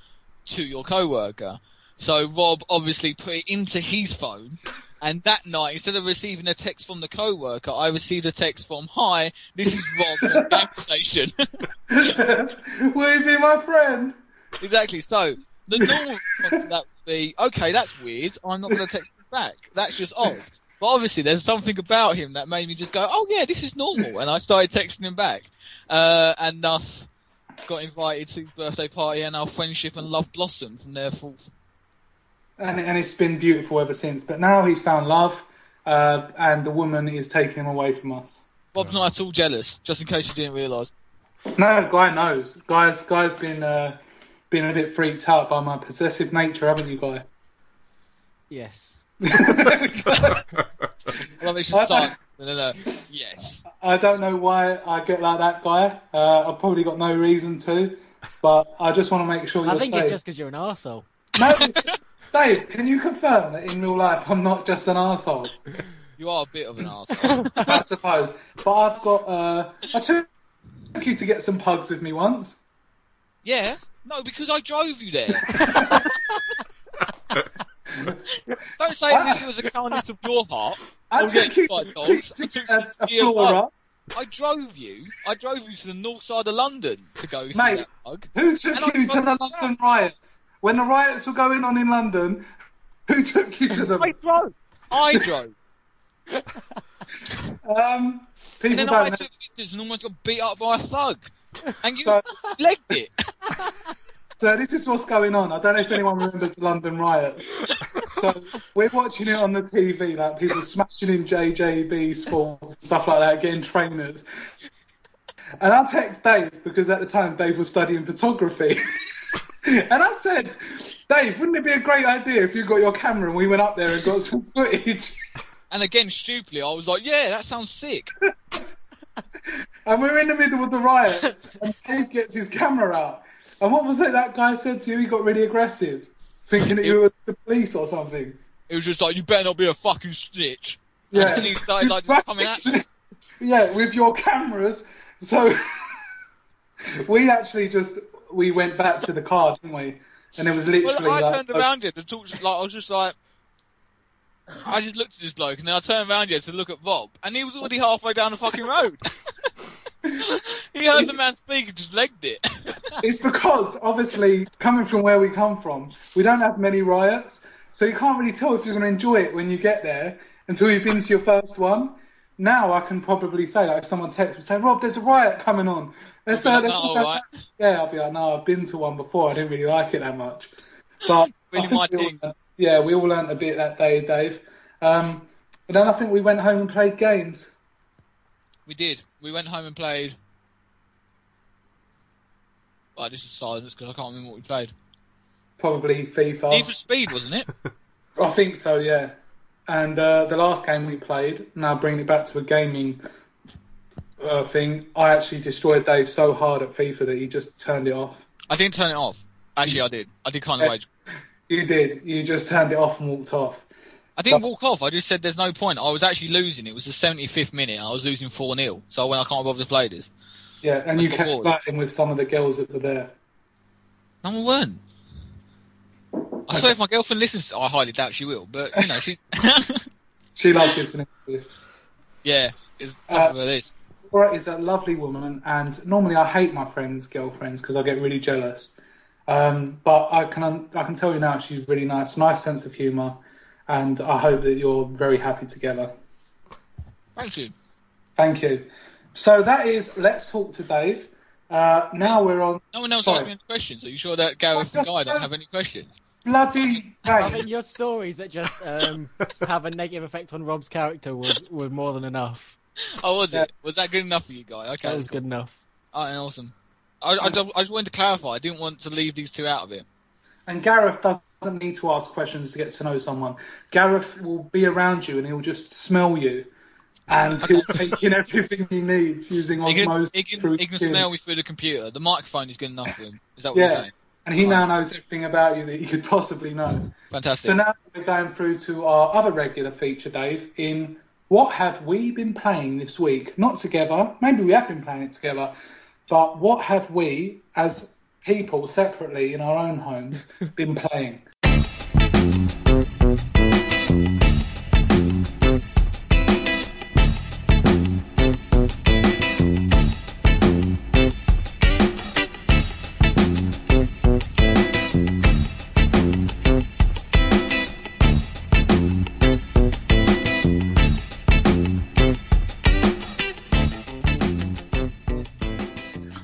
to your coworker." So Rob obviously put it into his phone, and that night, instead of receiving a text from the coworker, I received a text from, "Hi, this is Rob from Game Station." Will you be my friend? Exactly. So the normal response to that would be, okay, that's weird. I'm not going to text him back. That's just odd. But obviously, there's something about him that made me just go, oh yeah, this is normal, and I started texting him back, uh, and thus got invited to his birthday party, and our friendship and love blossomed from there forth. And, and it's been beautiful ever since. But now he's found love, uh, and the woman is taking him away from us. Bob's not at all jealous, just in case you didn't realise. No, Guy knows. Guy's Guy's been uh, been a bit freaked out by my possessive nature, haven't you, Guy? Yes. I love it's just silent. No, no, no. Yes. I don't know why I get like that, Guy. Uh, I've probably got no reason to, but I just want to make sure you're I think safe. it's just because you're an arsehole. No, Dave, can you confirm that in real life I'm not just an arsehole? You are a bit of an arsehole. I suppose. But I've got. Uh, I took you to get some pugs with me once. yeah. No, because I drove you there. Don't say this was a kindness of your heart. I took you quite dogs. I took get a, a you to see a flora. pub. I drove you. I drove you to the north side of London to go see Mate. that bug. Who took And you to the you London riots? When the riots were going on in London, who took you to them? I drove. I drove. Um, people And then don't I know. took pictures and almost got beat up by a thug. And you So, legged it. so this is what's going on. I don't know if anyone remembers the London riots. So we're watching it on the TV, like people smashing in JJB sports and stuff like that, getting trainers. And I text Dave because at the time Dave was studying photography. and I said, Dave, wouldn't it be a great idea if you got your camera and we went up there and got some footage? And again, stupidly, I was like, yeah, that sounds sick. And we're in the middle of the riots, and Dave gets his camera out. And what was it that guy said to you? He got really aggressive, thinking that you were the police or something. It was just like, you better not be a fucking snitch. Yeah. And he started like just coming at me. yeah, with your cameras. So we actually just we went back to the car, didn't we? And it was literally Well, I like, turned around here The talk. to- Like I was just like, I just looked at this bloke, and then I turned around here to look at Bob, and he was already halfway down the fucking road. he heard the man speak and just legged it. It's because obviously coming from where we come from, we don't have many riots, so you can't really tell if you're going to enjoy it when you get there until you've been to your first one. Now I can probably say, like, if someone texts me, say, "Rob, there's a riot coming on." Let's, uh, let's "No, go alright." Yeah, I'll be like, "No, I've been to one before. I didn't really like it that much." But Really I think my we all learned- yeah, we all learnt a bit that day, Dave. Um, but then I think we went home and played games. We did. We went home and played. Right, this is silence because I can't remember what we played. Probably FIFA. Need for Speed, wasn't it? I think so, yeah. And uh, the last game we played, now bringing it back to a gaming uh, thing, I actually destroyed Dave so hard at FIFA that he just turned it off. I didn't turn it off. Actually, I did. I did kind of rage. You did. You just turned it off and walked off. I didn't walk off. I just said there's no point. I was actually losing. It was the 75th minute. I was losing 4 0. So I when I can't bother to play this. Yeah, and you kept flirting with some of the girls that were there. No one weren't. I swear if my girlfriend listens, I highly doubt she will, but you know, she's. She loves listening to this. yeah, it's Uh, her. Laura is a lovely woman, and normally I hate my friends' girlfriends because I get really jealous. Um, but I can I can tell you now she's really nice, nice sense of humour, and I hope that you're very happy together. Thank you. Thank you. So that is let's talk to Dave. Uh, now we're on No one else Sorry. asked me any questions. Are you sure that Gareth and just Guy don't have any questions? bloody I game. mean, your stories that just um, have a negative effect on Rob's character was were more than enough. Oh, was Yeah. it? Was that good enough for you, Guy? Okay, That was good enough. Alright, awesome. I, I, don't- I just wanted to clarify. I didn't want to leave these two out of it. And Gareth doesn't need to ask questions to get to know someone. Gareth will be around you and he'll just smell you. And he'll take in everything he needs using He can, osmosis he can, he can smell me through the computer. The microphone is good enough for him. Is that what you're saying? And he now knows everything about you that you could possibly know. Fantastic. So now we're going through to our other regular feature, Dave, in what have we been playing this week? Not together, maybe we have been playing it together, but what have we, as people separately in our own homes, been playing?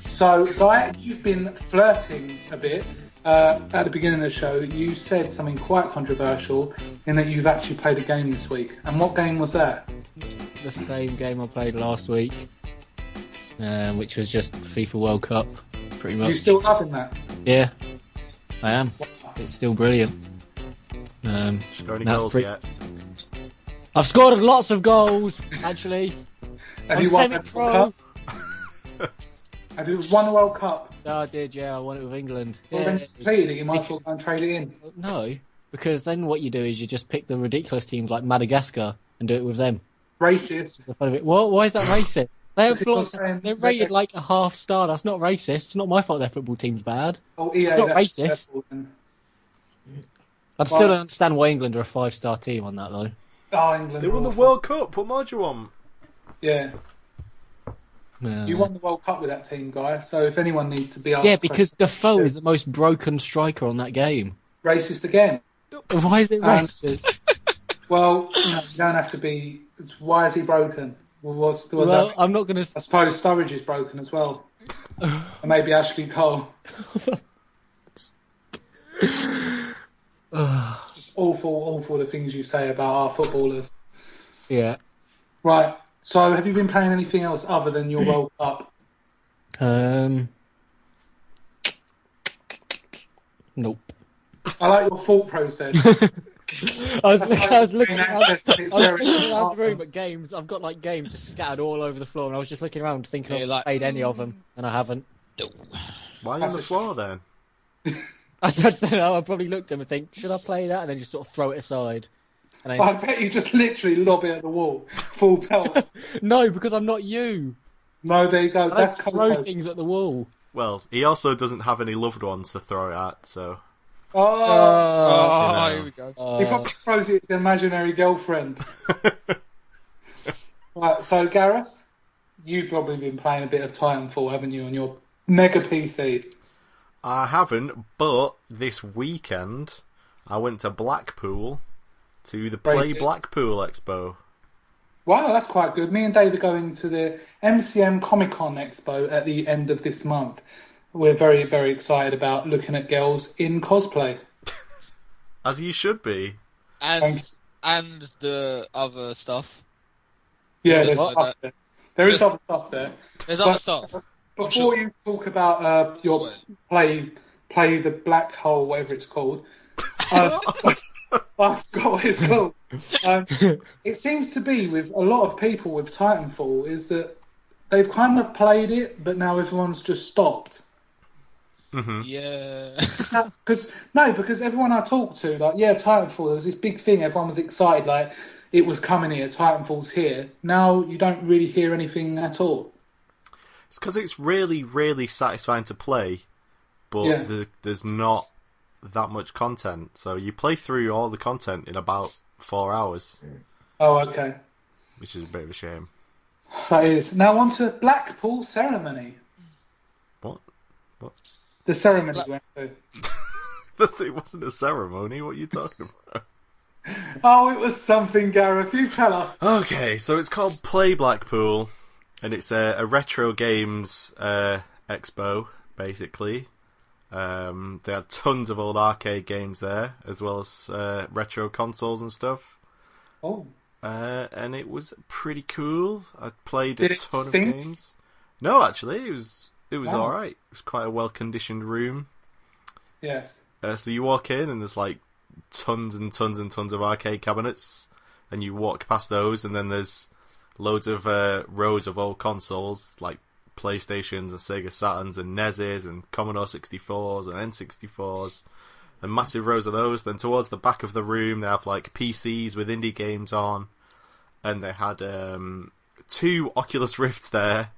So, Guy, you've been flirting a bit uh, at the beginning of the show. You said something quite controversial in that you've actually played a game this week. And what game was that? The same game I played last week, um, which was just FIFA World Cup, pretty Are much. you still loving that? Yeah, I am. It's still brilliant. Um, Score any goals pretty- yet? I've scored lots of goals, actually. Have I'm you won the semi-pro. World Cup? Have you won the World Cup? No, I did, yeah. I won it with England. Well, Yeah. then you completed it. You might as well go and trade it in. No, because then what you do is you just pick the ridiculous teams like Madagascar and do it with them. Racist. The fun of it. What? Why is that racist? They're, Because you're saying they're rated like a half star. That's not racist. It's not my fault their football team's bad. Oh, EA, It's not racist. careful. I still Well- don't understand why England are a five star team on that though. Oh, England. They won the World Cup. What more do you want? Yeah. Yeah. You won the World Cup with that team, guy. So if anyone needs to be asked, Yeah, because Defoe is the most broken striker on that game. racist again. Why is it Um, racist? Well, you, know, you don't have to be. Why is he broken? Well, was, was well, that, I'm not going to. I suppose Sturridge is broken as well. and maybe Ashley Cole. Just awful, awful the things you say about our footballers. Yeah. Right. So, have you been playing anything else other than your World Cup? Um. Nope. I like your thought process. I was, I was looking. Gain I was, access to its I was very- looking around the room at games. I've got like games just scattered all over the floor, and I was just looking around thinking Yeah, I've like- played any of them, and I haven't. Why That's on the floor then? I don't know. I probably looked at them and think, should I play that, and then just sort of throw it aside. And I then, bet you just literally lob it at the wall, full pelt. no, because I'm not you. no, there you go. I That's don't throw Coco. things at the wall. Well, he also doesn't have any loved ones to throw it at, so Oh, Oh, here we go. Uh, he probably throws it at his imaginary girlfriend. right. So, Gareth, you've probably been playing a bit of Titanfall, haven't you, on your mega PC? I haven't. But this weekend, I went to Blackpool to the Play Racist. Blackpool Expo. Wow, that's quite good. Me and Dave are going to the MCM Comic Con Expo at the end of this month. We're very, very excited about looking at girls in cosplay. As you should be. And and the other stuff. Yeah, there's like stuff there. There is other stuff there. There's But- other stuff. Before sure. you talk about uh, your play, play the black hole, whatever it's called. Uh, I forgot what it's called. Um, it seems to be with a lot of people with Titanfall is that they've kind of played it, but now everyone's just stopped. Yeah. Because no, because everyone I talked to, like, yeah, Titanfall, there was this big thing. Everyone was excited, like it was coming here. Titanfall's here. Now you don't really hear anything at all. It's because it's really, really satisfying to play, but Yeah. the, there's not that much content. So you play through all the content in about four hours, Oh, okay. which is a bit of a shame. That is. Now on to Blackpool ceremony. What? What? The ceremony we went to. It wasn't a ceremony. What are you talking about? Oh, it was something, Gareth. You tell us. Okay, so it's called Play Blackpool, and it's a, a retro games uh, expo, basically. Um, they had tons of old arcade games there, as well as uh, retro consoles and stuff. Oh, Uh, and it was pretty cool. I played Did a ton of games. No, actually, it was it was Wow. all right. It was quite a well conditioned room. yes. Uh, so you walk in and there's like tons and tons and tons of arcade cabinets, and you walk past those, and then there's loads of uh, rows of old consoles like PlayStations and Sega Saturns and NESs and Commodore 64s and N64s, and massive rows of those. Then towards the back of the room, they have like PCs with indie games on, and they had um, two Oculus Rifts there.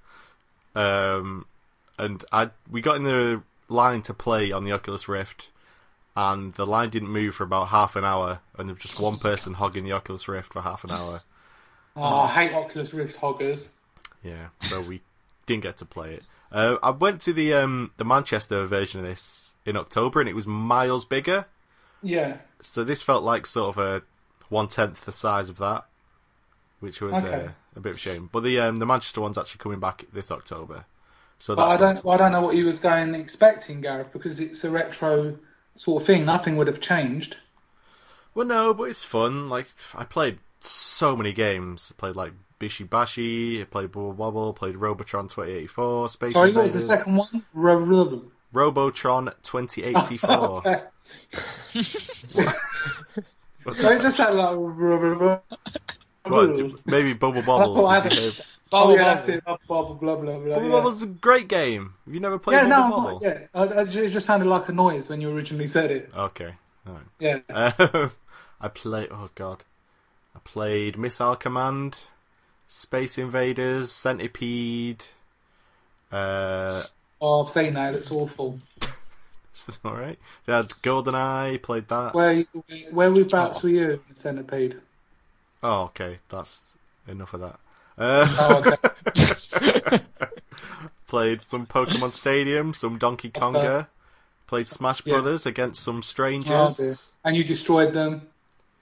Um, and I we got in the line to play on the Oculus Rift, and the line didn't move for about half an hour, and there was just one person hogging the Oculus Rift for half an hour. Oh, I hate Oculus Rift hoggers. Yeah, so we didn't get to play it. Uh, I went to the um, the Manchester version of this in October, and it was miles bigger. Yeah. So this felt like sort of a one tenth the size of that, which was Okay. uh, a bit of a shame. But the um, the Manchester one's actually coming back this October. So But I don't, I don't know what he was going expecting, Gareth, because it's a retro sort of thing. Nothing would have changed. Well, no, but it's fun. Like I played so many games. I played like Bishi Bashi. Played Bubble Bobble. Played Robotron 2084. Space Sorry, what was the second one? Ro- ro- Robotron 2084. Okay. So it just sounded like. What, maybe Bubble Bobble. That's what I Did you had. hear- Oh, Bubble yeah, Bubble. that's it. Blah, blah, blah, blah, blah, Bubble yeah. Bobble's a great game. Have you never played Yeah, Bubble no, Bobble? yeah. I, I, it just sounded like a noise when you originally said it. Okay. Alright. Yeah. Uh, I play. Oh god, I played Missile Command, Space Invaders, Centipede. Uh, Oh, I've seen that. It's awful. it's all right. They had GoldenEye. Played that. Where where whereabouts were you in centipede? Oh, okay. That's enough of that. Uh, Oh, okay. played some Pokemon Stadium, some Donkey Konga. Played Smash Yeah. Brothers against some Oh, strangers. and you destroyed them.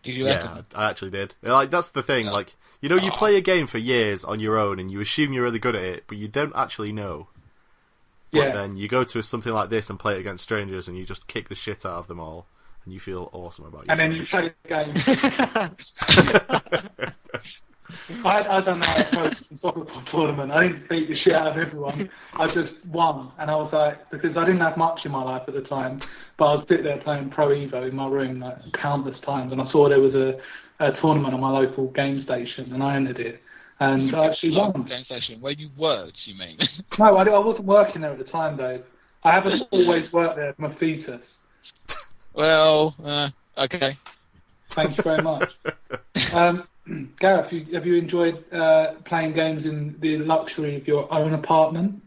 Did you reckon? Yeah, I I actually did. Like that's the thing. Yeah. Like you know, you oh. play a game for years on your own, and you assume you're really good at it, but you don't actually know. But Yeah. then you go to something like this and play it against strangers, and you just kick the shit out of them all, and you feel awesome about yourself. and then you play the game. I, I done that at a Pro soccer club tournament. I didn't beat the shit out of everyone. I just won, and I was like, because I didn't have much in my life at the time, but I'd sit there playing Pro Evo in my room like countless times, and I saw there was a, a tournament on my local Gamestation, and I entered it, and I actually won. Gamestation where you worked, you mean? No, I, I wasn't working there at the time, Dave. I haven't always worked there. I'm a fetus. well, uh, okay. Thank you very much. Um, Gareth, you, have you enjoyed uh, playing games in the luxury of your own apartment?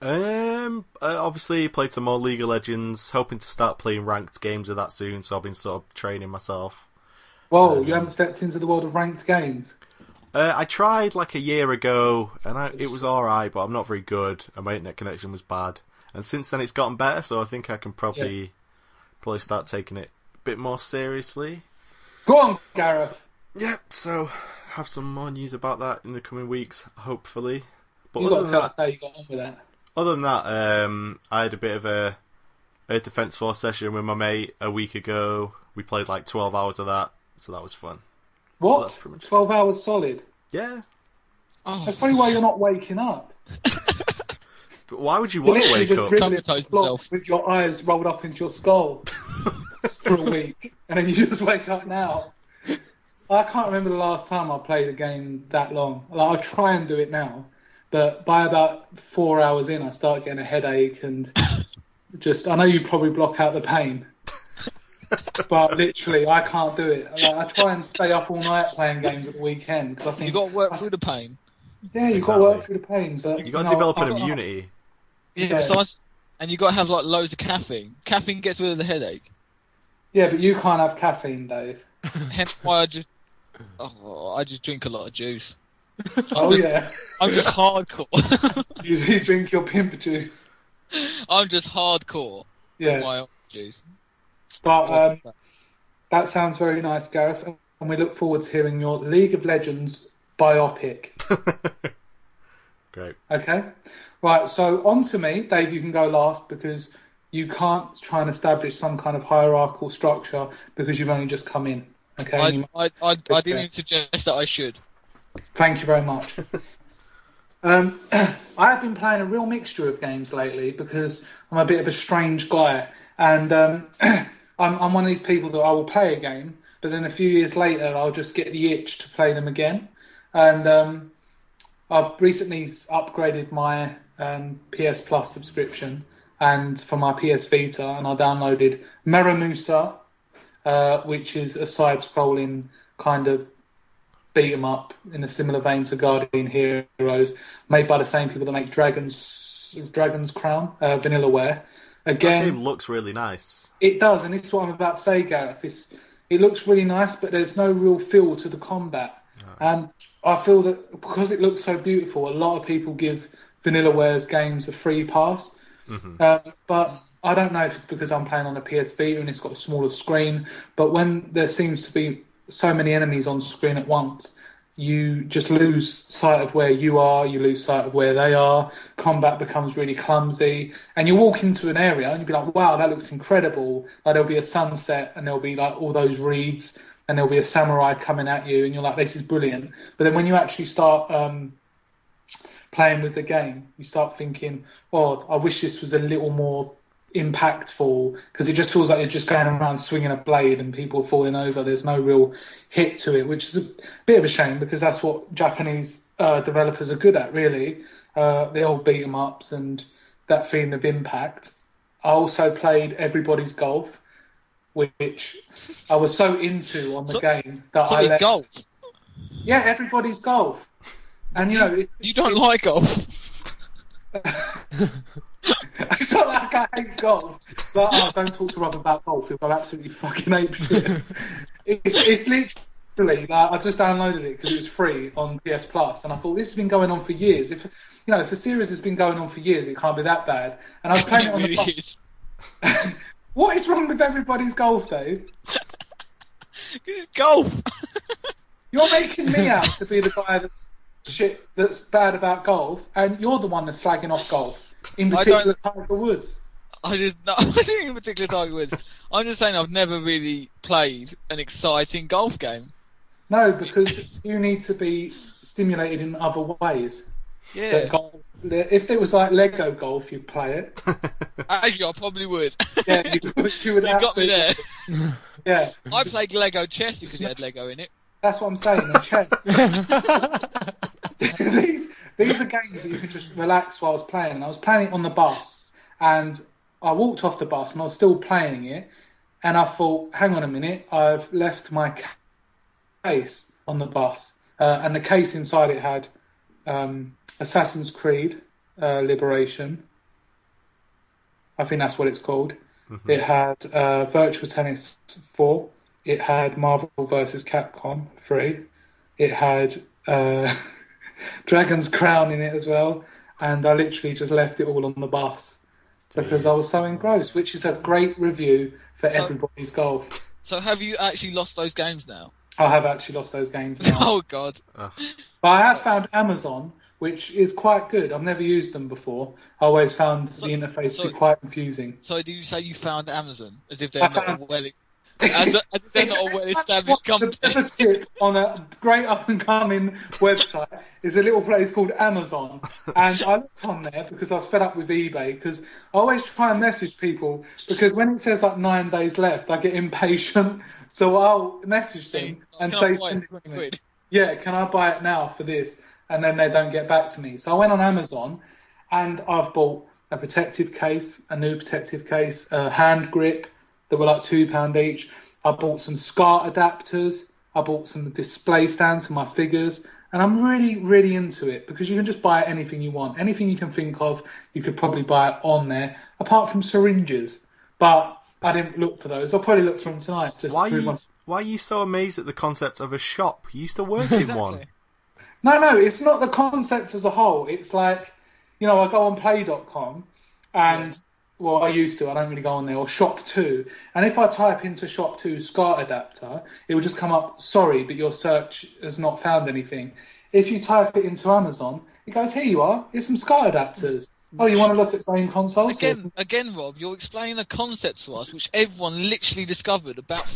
Um, I obviously played some more League of Legends, hoping to start playing ranked games of that soon. So I've been sort of training myself. Whoa, you haven't stepped into the world of ranked games. Uh, I tried like a year ago, and I, it was alright, but I'm not very good, and my internet connection was bad. And since then, it's gotten better, so I think I can probably probably start taking it a bit more seriously. Go on, Gareth. Yep. So have some more news about that in the coming weeks, hopefully. But You've other got to than, tell that, us how you got on with that. other than that, um, I had a bit of a a defense force session with my mate a week ago. We played like 12 hours of that, so that was fun. What? that's pretty much- 12 hours solid? Yeah. Oh, That's probably why you're not waking up. Why would you want to wake up? dribbling Traumatise the block himself. with your eyes rolled up into your skull for a week, and then you just wake up now. I can't remember the last time I played a game that long. Like, I try and do it now, but by about four hours in, I start getting a headache and just. I know you probably block out the pain, but literally, I can't do it. Like, I try and stay up all night playing games at the weekend because I think you got to work through the pain. yeah, you've got to work through the pain. But You got to develop an immunity. Yeah. Yeah. Besides, and you got to have like loads of caffeine. Caffeine gets rid of the headache. Yeah, but you can't have caffeine, Dave. Hence why I just, oh, I just drink a lot of juice. I'm Oh just, yeah. I'm just hardcore. You, you drink your pimp juice. I'm just hardcore. Yeah, My juice. but um, that sounds very nice, Gareth, and we look forward to hearing your League of Legends biopic. Great. Okay. Right. So on to me, Dave. You can go last because you can't try and establish some kind of hierarchical structure because you've only just come in. Okay. I, I, I, I didn't suggest that I should. Thank you very much. um, I have been playing a real mixture of games lately because I'm a bit of a strange guy, and um, I'm, I'm one of these people that I will play a game, but then a few years later I'll just get the itch to play them again. And um, I've recently upgraded my um, PS Plus subscription, and for my PS Vita, and I downloaded Muramasa, uh, which is a side-scrolling kind of beat 'em up in a similar vein to Guardian Heroes, made by the same people that make Dragon's Dragon's Crown, uh, Vanillaware. That Again, game looks really nice. it does, and this is what I'm about to say, Gareth. It's, it looks really nice, but there's no real feel to the combat. And I feel that because it looks so beautiful, a lot of people give Vanillaware's games a free pass. Uh, but I don't know if it's because I'm playing on a PS Vita and it's got a smaller screen. But when there seems to be so many enemies on screen at once, you just lose sight of where you are, you lose sight of where they are. Combat becomes really clumsy, and you walk into an area and you'll be like, "Wow, that looks incredible!" Like there'll be a sunset, and there'll be like all those reeds, and there'll be a samurai coming at you, and you're like, "This is brilliant." But then when you actually start um, playing with the game, you start thinking, "Oh, I wish this was a little more impactful," because it just feels like you're just going around swinging a blade and people falling over. There's no real hit to it, which is a bit of a shame because that's what Japanese uh, developers are good at, really. Uh, the old beat 'em ups and that feeling of impact. I also played Everybody's Golf, which I was so into on the So- game that I Sorry, let, golf. yeah, Everybody's Golf. And you know, it's, You don't like golf. it's not like I hate golf, but oh, don't talk to Rob about golf. He'll go absolutely fucking ape shit. it's, it's literally like I just downloaded it because it was free on PS Plus, and I thought this has been going on for years. If you know, if a series has been going on for years, it can't be that bad. And I was playing it on the bus. What is wrong with everybody's golf, Dave? It's golf. You're making me out to be the guy that's shit that's bad about golf, and you're the one that's slagging off golf. In I particular, Tiger Woods. I just no, I don't in particular Tiger Woods. I'm just saying I've never really played an exciting golf game. No, because you need to be stimulated in other ways. Yeah, golf, if it was like Lego golf, you'd play it. actually, I probably would. Yeah, you, would- you would you got me there. Yeah, I played Lego chess because it had Lego in it. that's what I'm saying. Chess. these these are games that you can just relax while I was playing. And I was playing it on the bus, and I walked off the bus, and I was still playing it. And I thought, hang on a minute, I've left my case on the bus, uh, and the case inside it had um, Assassin's Creed uh, Liberation. I think that's what it's called. It had uh, Virtua Tennis 4. It had Marvel vs. Capcom 3. It had uh, Dragon's Crown in it as well. And I literally just left it all on the bus because I was so engrossed, which is a great review for So- everybody's golf. So have you actually lost those games now? I have actually lost those games now. Oh God! But I have found Amazon, which is quite good. I've never used them before. I always found the interface to be quite confusing. So did you say you found Amazon as if they're I not found- well, as, a, as if they're a well-established company? The better tip on a great up and coming website is a little place called Amazon. And I looked on there because I was fed up with eBay because I always try and message people because when it says like nine days left, I get impatient. So I'll message them and say, I buy "Send it it for to me." quid? yeah, can I buy it now for this? And then they don't get back to me. So I went on Amazon and I've bought a protective case, a new protective case, a hand grip that were like £2 each. I bought some SCART adapters. I bought some display stands for my figures. And I'm really, really into it because you can just buy anything you want. Anything you can think of, you could probably buy it on there, apart from syringes. But I didn't look for those. I'll probably look for them tonight. Just Why are to prove you myself. Why are you so amazed at the concept of a shop? You used to work in one. No, no, it's not the concept as a whole. It's like, you know, I go on play.com and, well, I used to, I don't really go on there, or ShopTo. And if I type into ShopTo SCART adapter, it will just come up, sorry, but your search has not found anything. If you type it into Amazon, it goes, "Here you are. Here's some SCART adapters. Oh, you want to look at game consoles? Again, again, Rob, you're explaining a concept to us which everyone literally discovered about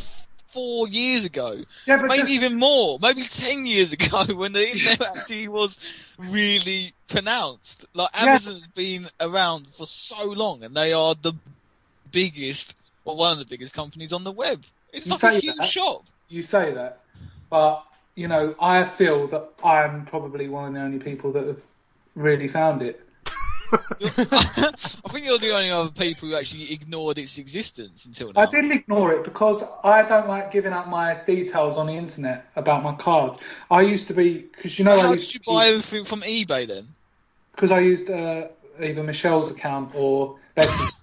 four years ago. Yeah, but maybe just- even more. Maybe ten years ago when the internet actually was really pronounced. Like Yeah. Amazon's been around for so long, and they are the biggest, or one of the biggest companies on the web. It's You like a huge that. shop. You say that, but you know, I feel that I'm probably one of the only people that have really found it. I think you're the only other people who actually ignored its existence until now. I didn't ignore it because I don't like giving out my details on the internet about my cards. I used to be because you know I How used did you to buy everything from eBay then? because I used uh, either Michelle's account or Betsy's.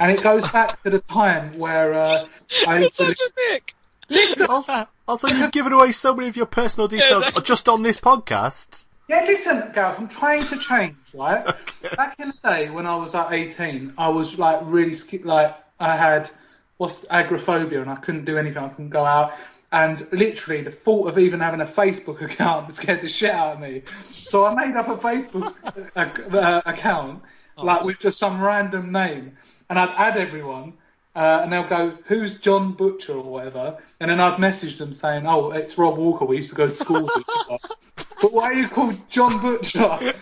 and it goes back to the time where uh, I used to Such a dick. listen. Also, also, you've given away so many of your personal details that- just on this podcast. Yeah, listen, Gareth, I'm trying to change, right? Back in the day when I was like 18, I was like really like I had what's agoraphobia and I couldn't do anything. I couldn't go out. And literally, the thought of even having a Facebook account scared the shit out of me. So I made up a Facebook uh, uh, account, like with just some random name, and I'd add everyone, uh, and they'll go, "Who's John Butcher or whatever?" And then I'd message them saying, "Oh, it's Rob Walker. We used to go to school together." but why are you called John Butcher?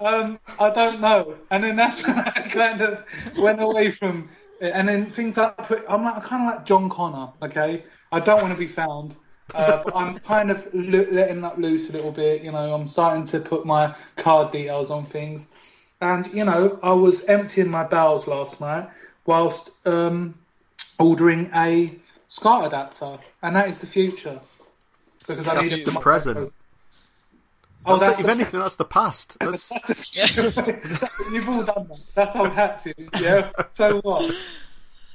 um, I don't know. And then that's when I kind of went away from it. And then things like put, I'm like I kind of like John Connor. Okay, I don't want to be found. Uh, but I'm kind of lo- letting that loose a little bit. You know, I'm starting to put my card details on things. And you know, I was emptying my bowels last night whilst um, ordering a SCART adapter, and that is the future because I That's need the present. Oh, That's that's the, if anything, that's the past. That's, You've all done that. That's old hat to yeah. So what?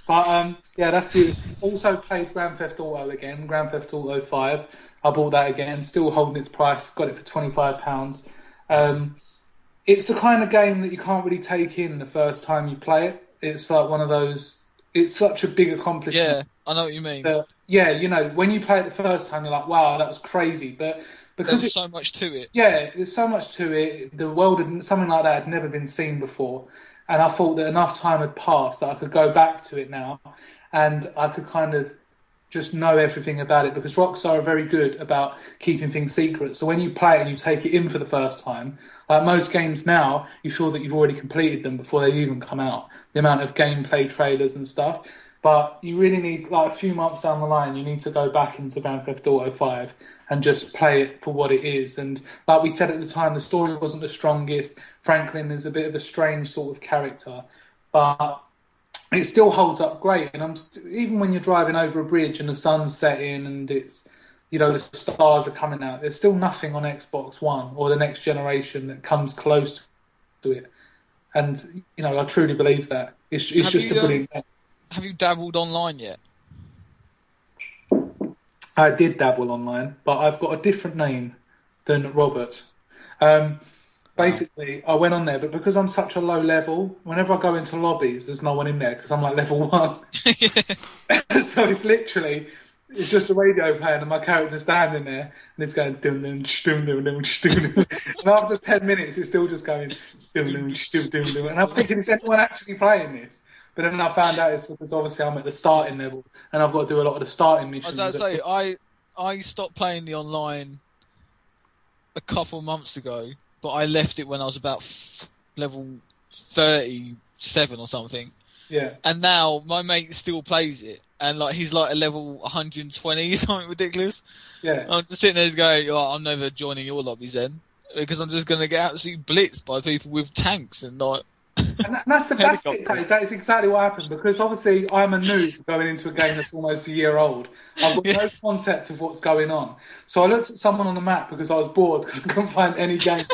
But um, yeah, that's beautiful. Also played Grand Theft Auto again, Grand Theft Auto Five. I bought that again, still holding its price. Got it for twenty five pounds. Um, it's the kind of game that you can't really take in the first time you play it. It's like one of those. It's such a big accomplishment. Yeah, I know what you mean. that- yeah, you know, when you play it the first time, you're like, wow, that was crazy. But because There's so much to it. yeah, there's so much to it. The world had something like that had never been seen before, and I thought that enough time had passed that I could go back to it now, and I could kind of just know everything about it because Rockstar are very good about keeping things secret. So when you play it and you take it in for the first time, like most games now, you feel that you've already completed them before they even come out. The amount of gameplay trailers and stuff. But you really need, like a few months down the line, you need to go back into Grand Theft Auto 5 and just play it for what it is. And like we said at the time, the story wasn't the strongest. Franklin is a bit of a strange sort of character, but it still holds up great. And I'm st- even when you're driving over a bridge and the sun's setting and it's you know the stars are coming out, there's still nothing on Xbox One or the next generation that comes close to it. And you know, I truly believe that it's it's Have just you, a um, brilliant game. Have you dabbled online yet? I did dabble online, but I've got a different name than Robert. Um, basically, I went on there, but because I'm such a low level, whenever I go into lobbies, there's no one in there because I'm like level one. so it's literally it's just a radio playing and my character's standing there and it's going dum dum sh, dum dum dum sh, dum and after ten minutes it's still just going dum dum sh, dum dum dum. and I'm thinking is anyone actually playing this? But then I found out it's because obviously I'm at the starting level and I've got to do a lot of the starting I missions. was about to say, I I stopped playing the online a couple months ago, but I left it when I was about f- level thirty-seven or something. yeah, And now my mate still plays it, and like he's like a level 120, something ridiculous. yeah. I'm just sitting there going, oh, I'm never joining your lobbies then, because I'm just gonna get absolutely blitzed by people with tanks and like. And that- that's the that's it, that is exactly what happened because obviously I'm a noob going into a game that's almost a year old. I've got no concept of what's going on. So I looked at someone on the map because I was bored because I couldn't find any game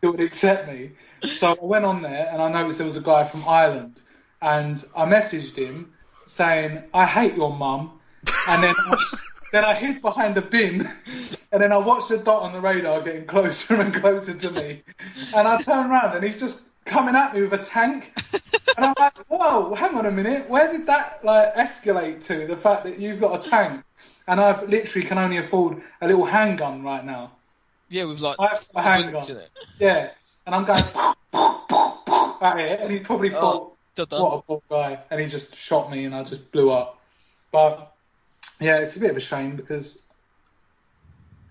that would accept me. So I went on there and I noticed there was a guy from Ireland and I messaged him saying, I hate your mum. And then I, then I hid behind a bin and then I watched the dot on the radar getting closer and closer to me. And I turned around and he's just coming at me with a tank. And I'm like, whoa, hang on a minute. Where did that like escalate to? The fact that you've got a tank and I've literally can only afford a little handgun right now. Yeah, with like I have a handgun. Yeah. and I'm going at it, and he's probably oh, thought, Well done. what a poor guy, and he just shot me, and I just blew up. But yeah, it's a bit of a shame because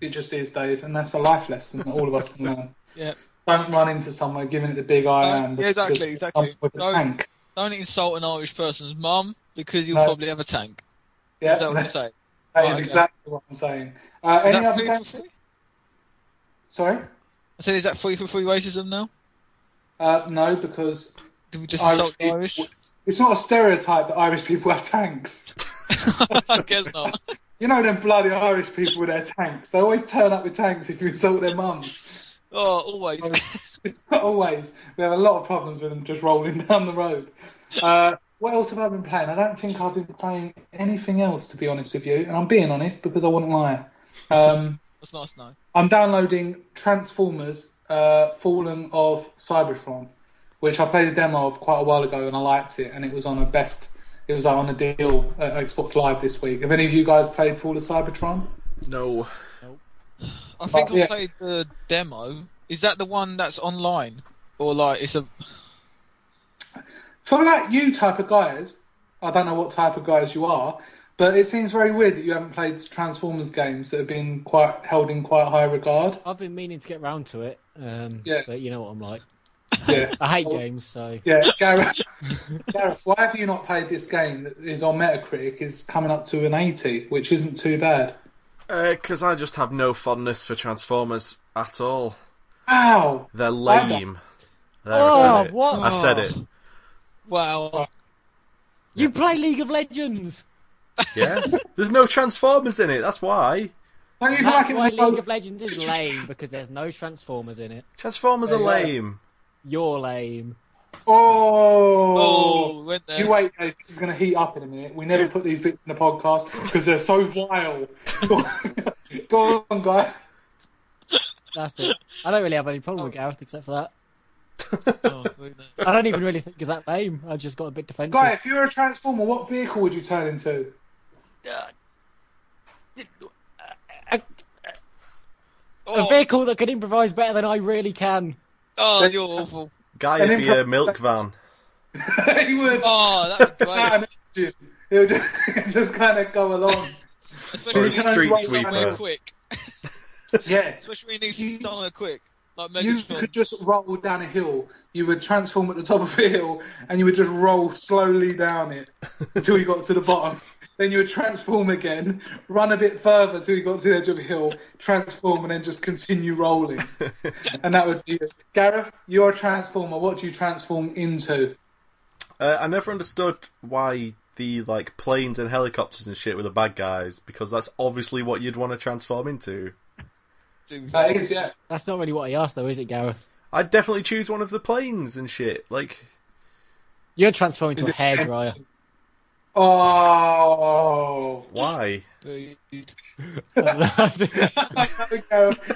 it just is, Dave, and that's a life lesson that all of us can learn. Yeah. Don't run into somewhere giving it the big No, yeah, exactly, exactly. someone With a No. tank. Don't insult an Irish person's mum because you'll No. probably have a tank. Yeah, Is that what you're saying? that Right, is okay. exactly what I'm saying. Uh, Is any that other free for games? free? Sorry? I said, is that free for free racism now? Uh, no, because Did we just Irish insult people- Irish? it's not a stereotype that Irish people have tanks. I guess not. You know them bloody Irish people with their tanks. They always turn up with tanks if you insult their mums. Oh, always. always. We have a lot of problems with them just rolling down the road. Uh, what else have I been playing? I don't think I've been playing anything else, to be honest with you. And I'm being honest because I wouldn't lie. Um, That's nice to know. I'm downloading Transformers uh, Fallen of Cybertron, which I played a demo of quite a while ago and I liked it, and it was on a best. It was on a deal at Xbox Live this week. Have any of you guys played Fall of Cybertron? No. I think Oh, yeah. I played the demo. Is that the one that's online? Or like it's a For like you type of guys, I don't know what type of guys you are, but it seems very weird that you haven't played Transformers games that have been quite held in quite high regard. I've been meaning to get round to it, um, Yeah. but you know what I'm like. Yeah. I hate games, so Yeah, Gareth, Gareth, why have you not played this game that is on Metacritic? Is coming up to an 80, which isn't too bad. Uh, because I just have no fondness for Transformers at all. Wow! They're lame. There, I Oh, said it. what? I said it. wow. you play League of Legends. Yeah. There's no Transformers in it. That's why. That's like why League go- of Legends is lame because there's no Transformers in it. Transformers are There you lame. You're lame. Oh! Oh. You wait, Dave, this is going to heat up in a minute. We never put these bits in the podcast because they're so vile. Go on, guy. That's it. I don't really have any problem with Gareth except for that. Oh. I don't even really think it's that lame. I just got a bit defensive. Guy, if you were a Transformer, what vehicle would you turn into? Uh, a, uh, uh, a Oh, vehicle that can improvise better than I really can. oh, you're awful. Guy would be a milk van. he would. Oh, that was great. That engine. Would just, just kind of go along. Especially Or a street sweeper. somewhere quick. Yeah. Especially when you need somewhere quick. Like You Megatron. could just roll down a hill. You would transform at the top of a hill, and you would just roll slowly down it until you got to the bottom. Then you would transform again, run a bit further till you got to the edge of a hill, transform, and then just continue rolling. and that would be it. Gareth, you're a transformer. What do you transform into? Uh, I never understood why the like planes and helicopters and shit were the bad guys because that's obviously what you'd want to transform into. That is, yeah. That's not really what I asked, though, is it, Gareth? I'd definitely choose one of the planes and shit. Like, You're transforming into a hairdryer. Oh. why? Gareth,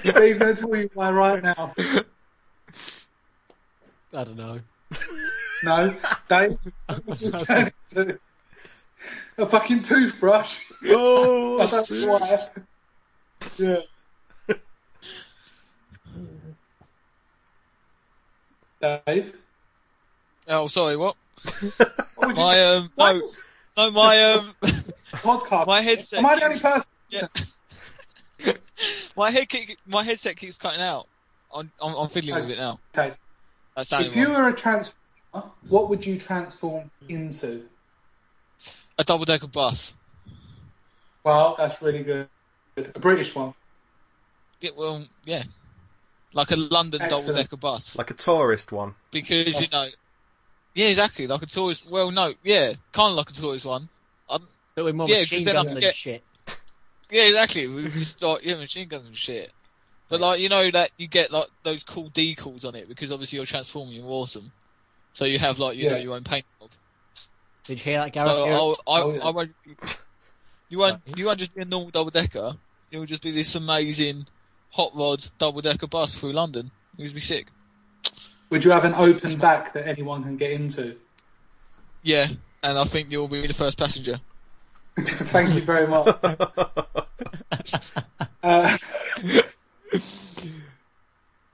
he's going to tell you why right now. I don't know. No, Dave. what you turn into? A fucking toothbrush. Oh, That's why. Yeah. Dave, Oh, sorry, what? what My um, What? No, no, my um, podcast? my headset Am I the only person? yeah. my head keep, my headset keeps cutting out. I'm, I'm, I'm fiddling with it now. Okay. That If you wrong. were a transformer, what would you transform into? a double decker bus. Well, that's really good. A British one. Get well, yeah, like a London double decker bus. like a tourist one. because you know, yeah, exactly, like a tourist. Well, no, yeah, kind of like a tourist one. Um, But with more Yeah, machine 'cause then I'm guns and scared- shit. yeah, exactly. We could start yeah, machine guns and shit. But like you know that you get like those cool decals on it because obviously you're transforming, you're awesome. So you have like you know your own paint job. Did you hear that, Gareth? So You're- I'll, I, Oh, yeah. I won't. You won't. You won't just be a normal double decker. It will just be this amazing hot rod double decker bus through London. It would be sick. Would you have an open back that anyone can get into? Yeah, and I think you'll be the first passenger. Thank you very much. Uh,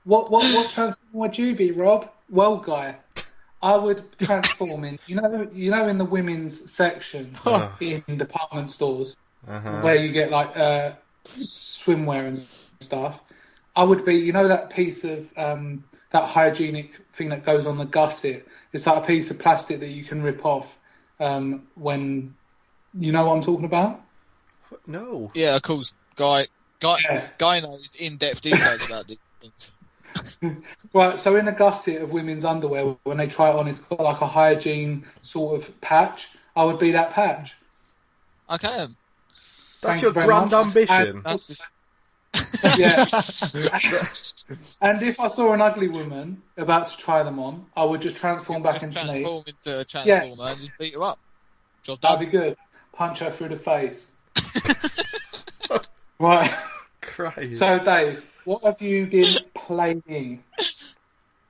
What what what transform would you be, Rob? Well, guy, I would transform in. You know, you know, in the women's section in department stores Uh-huh. where you get like uh, swimwear and stuff. I would be, you know, that piece of um, that hygienic thing that goes on the gusset. It's like a piece of plastic that you can rip off um, when you know what I'm talking about. No. Yeah, of course. Guy, guy, Yeah. guy knows in-depth details about these things. Right, so in a gusset of women's underwear, when they try it on, it's got like a hygiene sort of patch. I would be that patch. Okay, That's Thank your grand much. ambition. that's just Yeah. and if I saw an ugly woman about to try them on, I would just transform back just into me. transform into a transformer and just beat her up. Job That'd be good. Punch her through the face. right. Christ. So, Dave, what have you been playing?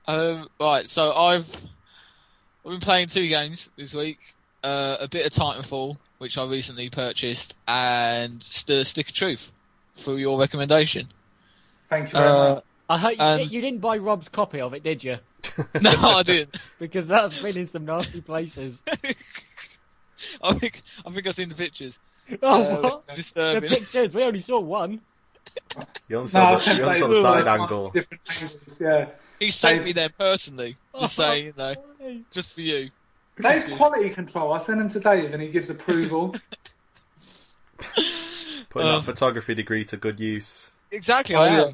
Um, right, so I've I've been playing two games this week. Uh, a bit of Titanfall, which I recently purchased, and the Stick of Truth for your recommendation. Thank you very Uh, much. I hope you, you didn't buy Rob's copy of it, did you? no, I didn't. Because that's been in some nasty places. I think I think I've seen the pictures. Oh, Uh, what? The pictures, we only saw one. You only No, saw I the, was gonna you only say, saw the side angle. Different angles, yeah. He sent Dave- me them personally to say, you know, just for you. Dave's quality control. I send him to Dave and he gives approval. Putting Uh, that photography degree to good use. Exactly, Oh, I am. yeah.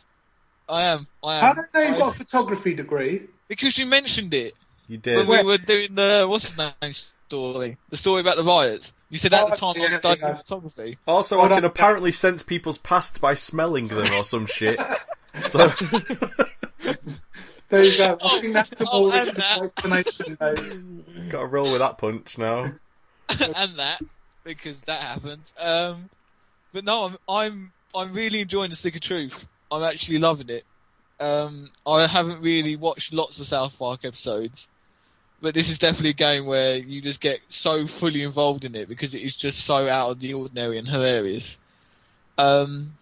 I am. I am. How do you know you've got a photography degree? Because you mentioned it You when did. we were doing the what's his name story, the story about the riots. You said at Oh, the time I was studying yeah. photography. Also, Hold I can on. apparently sense people's pasts by smelling them or some shit. So, There you go. I think that's a Oh, more and that. explanation, Dave. gotta roll with that punch now. and that because that happens. Um, but no, I'm I'm I'm really enjoying the Stick of Truth. I'm actually loving it. Um, I haven't really watched lots of South Park episodes, but this is definitely a game where you just get so fully involved in it because it is just so out of the ordinary and hilarious. Um,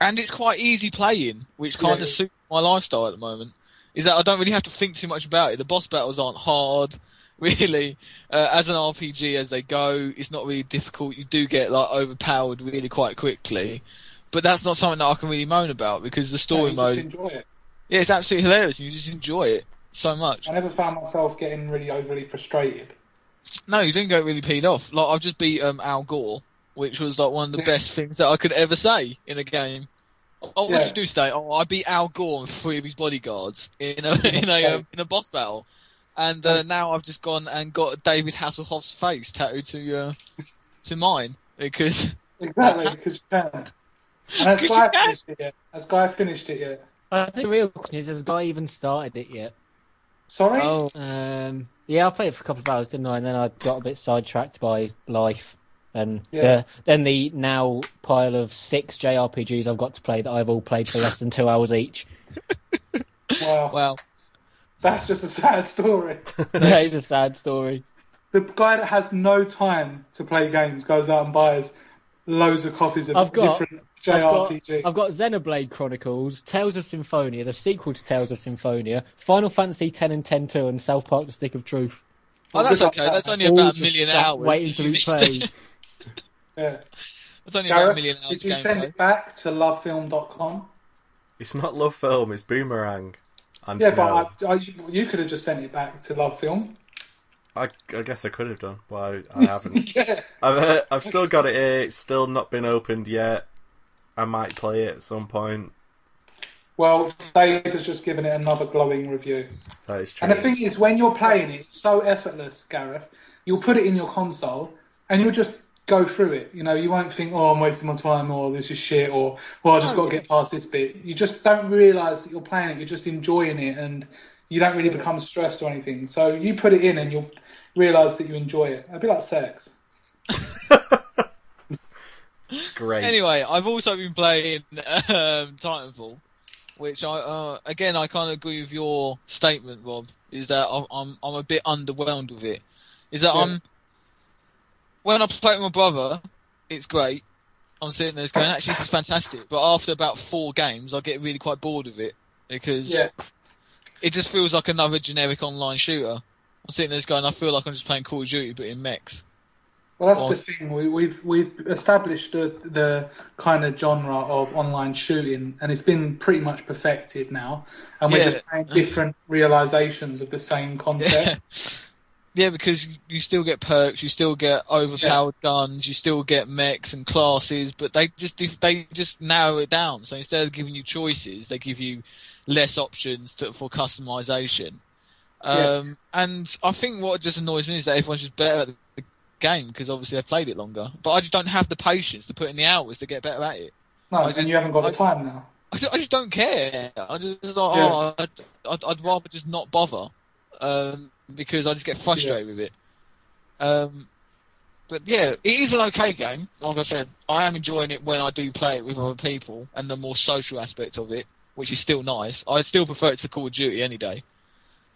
and it's quite easy playing, which kind Yeah. of suits my lifestyle at the moment. Is that I don't really have to think too much about it. The boss battles aren't hard, really. Uh, as an RPG, as they go, it's not really difficult. You do get like overpowered really quite quickly, but that's not something that I can really moan about because the story you mode, just enjoy it. yeah, it's absolutely hilarious. and You just enjoy it so much. I never found myself getting really overly frustrated. No, you didn't get really peed off. Like I've just beat um, Al Gore, which was like one of the best things that I could ever say in a game. Oh, what Yeah. did you do today? Oh, I beat Al Gore and three of his bodyguards in a in a um, in a boss battle, and uh, now I've just gone and got David Hasselhoff's face tattooed to uh, to mine because Exactly, because you can. And has Guy finished it yet? Has Guy finished it yet? I think the real question is, has Guy even started it yet? Sorry? oh Um, yeah, I played it for a couple of hours, didn't I? And then I got a bit sidetracked by life. And Yeah. the, then the now pile of six JRPGs I've got to play that I've all played for less than two hours each. Wow. well That's just a sad story. that is a sad story. the guy that has no time to play games goes out and buys loads of copies of I've got- different I've got, JRPG. I've got Xenoblade Chronicles, Tales of Symphonia, the sequel to Tales of Symphonia, Final Fantasy X and X 2, and South Park: The Stick of Truth. oh that's okay. luck. That's only All about a million sat hours. waiting to You be missed played. it. yeah. That's only about a million hours. did you gameplay. send it back to lovefilm.com? It's not Love Film, it's Boomerang. Yeah, but I, I, you, you could have just sent it back to Love Film. I, I guess I could have done. Well, I, I haven't. Yeah. I've, uh, I've still got it here. It's still not been opened yet. I might play it at some point. Well, Dave has just given it another glowing review. That is true. And the thing is, when you're playing it, it's so effortless, Gareth. You'll put it in your console and you'll just go through it. You know, you won't think, "Oh, I'm wasting my time," or "This is shit," or "Well, I just got to get past this bit." You just don't realise that you're playing it. You're just enjoying it, and you don't really become stressed or anything. So you put it in, and you'll realise that you enjoy it. A be like sex. Great. Anyway, I've also been playing um, Titanfall, which I uh, again I kind of agree with your statement, Rob. Is that I'm I'm, I'm a bit underwhelmed with it. Is that Yeah. I'm when I play with my brother, it's great. I'm sitting there going, actually, this is fantastic. But after about four games, I get really quite bored of it because Yeah. it just feels like another generic online shooter. I'm sitting there going, I feel like I'm just playing Call of Duty but in mechs. Well, that's Well- the thing. We, we've we've established the, the kind of genre of online shooting, and it's been pretty much perfected now. And we're Yeah. just playing different realizations of the same concept. Yeah, because you still get perks, you still get overpowered guns, you still get mechs and classes, but they just they just narrow it down. So instead of giving you choices, they give you less options to, for customization. Um, And I think what just annoys me is that everyone's just better at the game because obviously they've played it longer. But I just don't have the patience to put in the hours to get better at it. No, I and just- you haven't got I- the time now. I just, I just don't care. I just like, Yeah. oh, I'd, I'd, I'd rather just not bother um, because I just get frustrated with it. Um, but yeah, it is an okay game. Like I said, I am enjoying it when I do play it with other people and the more social aspect of it, which is still nice. I still prefer it to Call of Duty any day.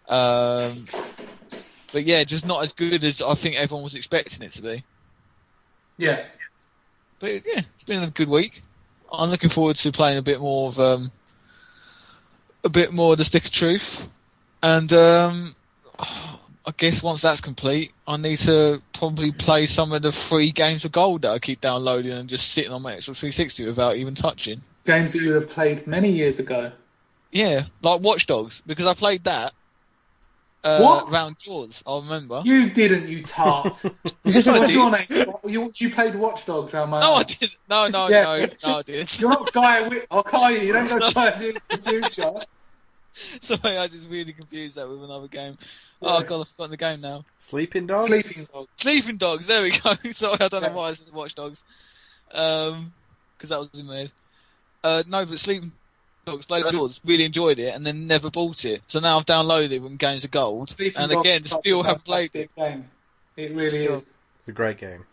Um, but yeah, just not as good as I think everyone was expecting it to be. Yeah, But yeah, it's been a good week. I'm looking forward to playing a bit more of um, a bit more of the Stick of Truth, and um, I guess once that's complete, I need to probably play some of the free games of gold that I keep downloading and just sitting on my Xbox 360 without even touching. games that you have played many years ago. Yeah, like Watch Dogs because I played that. Uh, What? Round yours, I remember. You didn't, you tart. Yes, What's your name? You, you played Watch Dogs around my No, I didn't. No, no, Yeah. no, no, I didn't. You're not Guy Whit. I'll call you. You don't go Guy in the future. Sorry, I just really confused that with another game. Oh god, I've forgotten the game now. Sleeping dogs. Sleeping Dogs. Sleeping Dogs. There we go. Sorry, I don't know why I said Watch Dogs. Um, because that was in my head. Uh, no, but Sleeping Dogs played it yours, really enjoyed it, and then never bought it. So now I've downloaded it when games are gold, Sleeping and Dogs again, is such still haven't played it. Game. It really Still. is. It's a great game.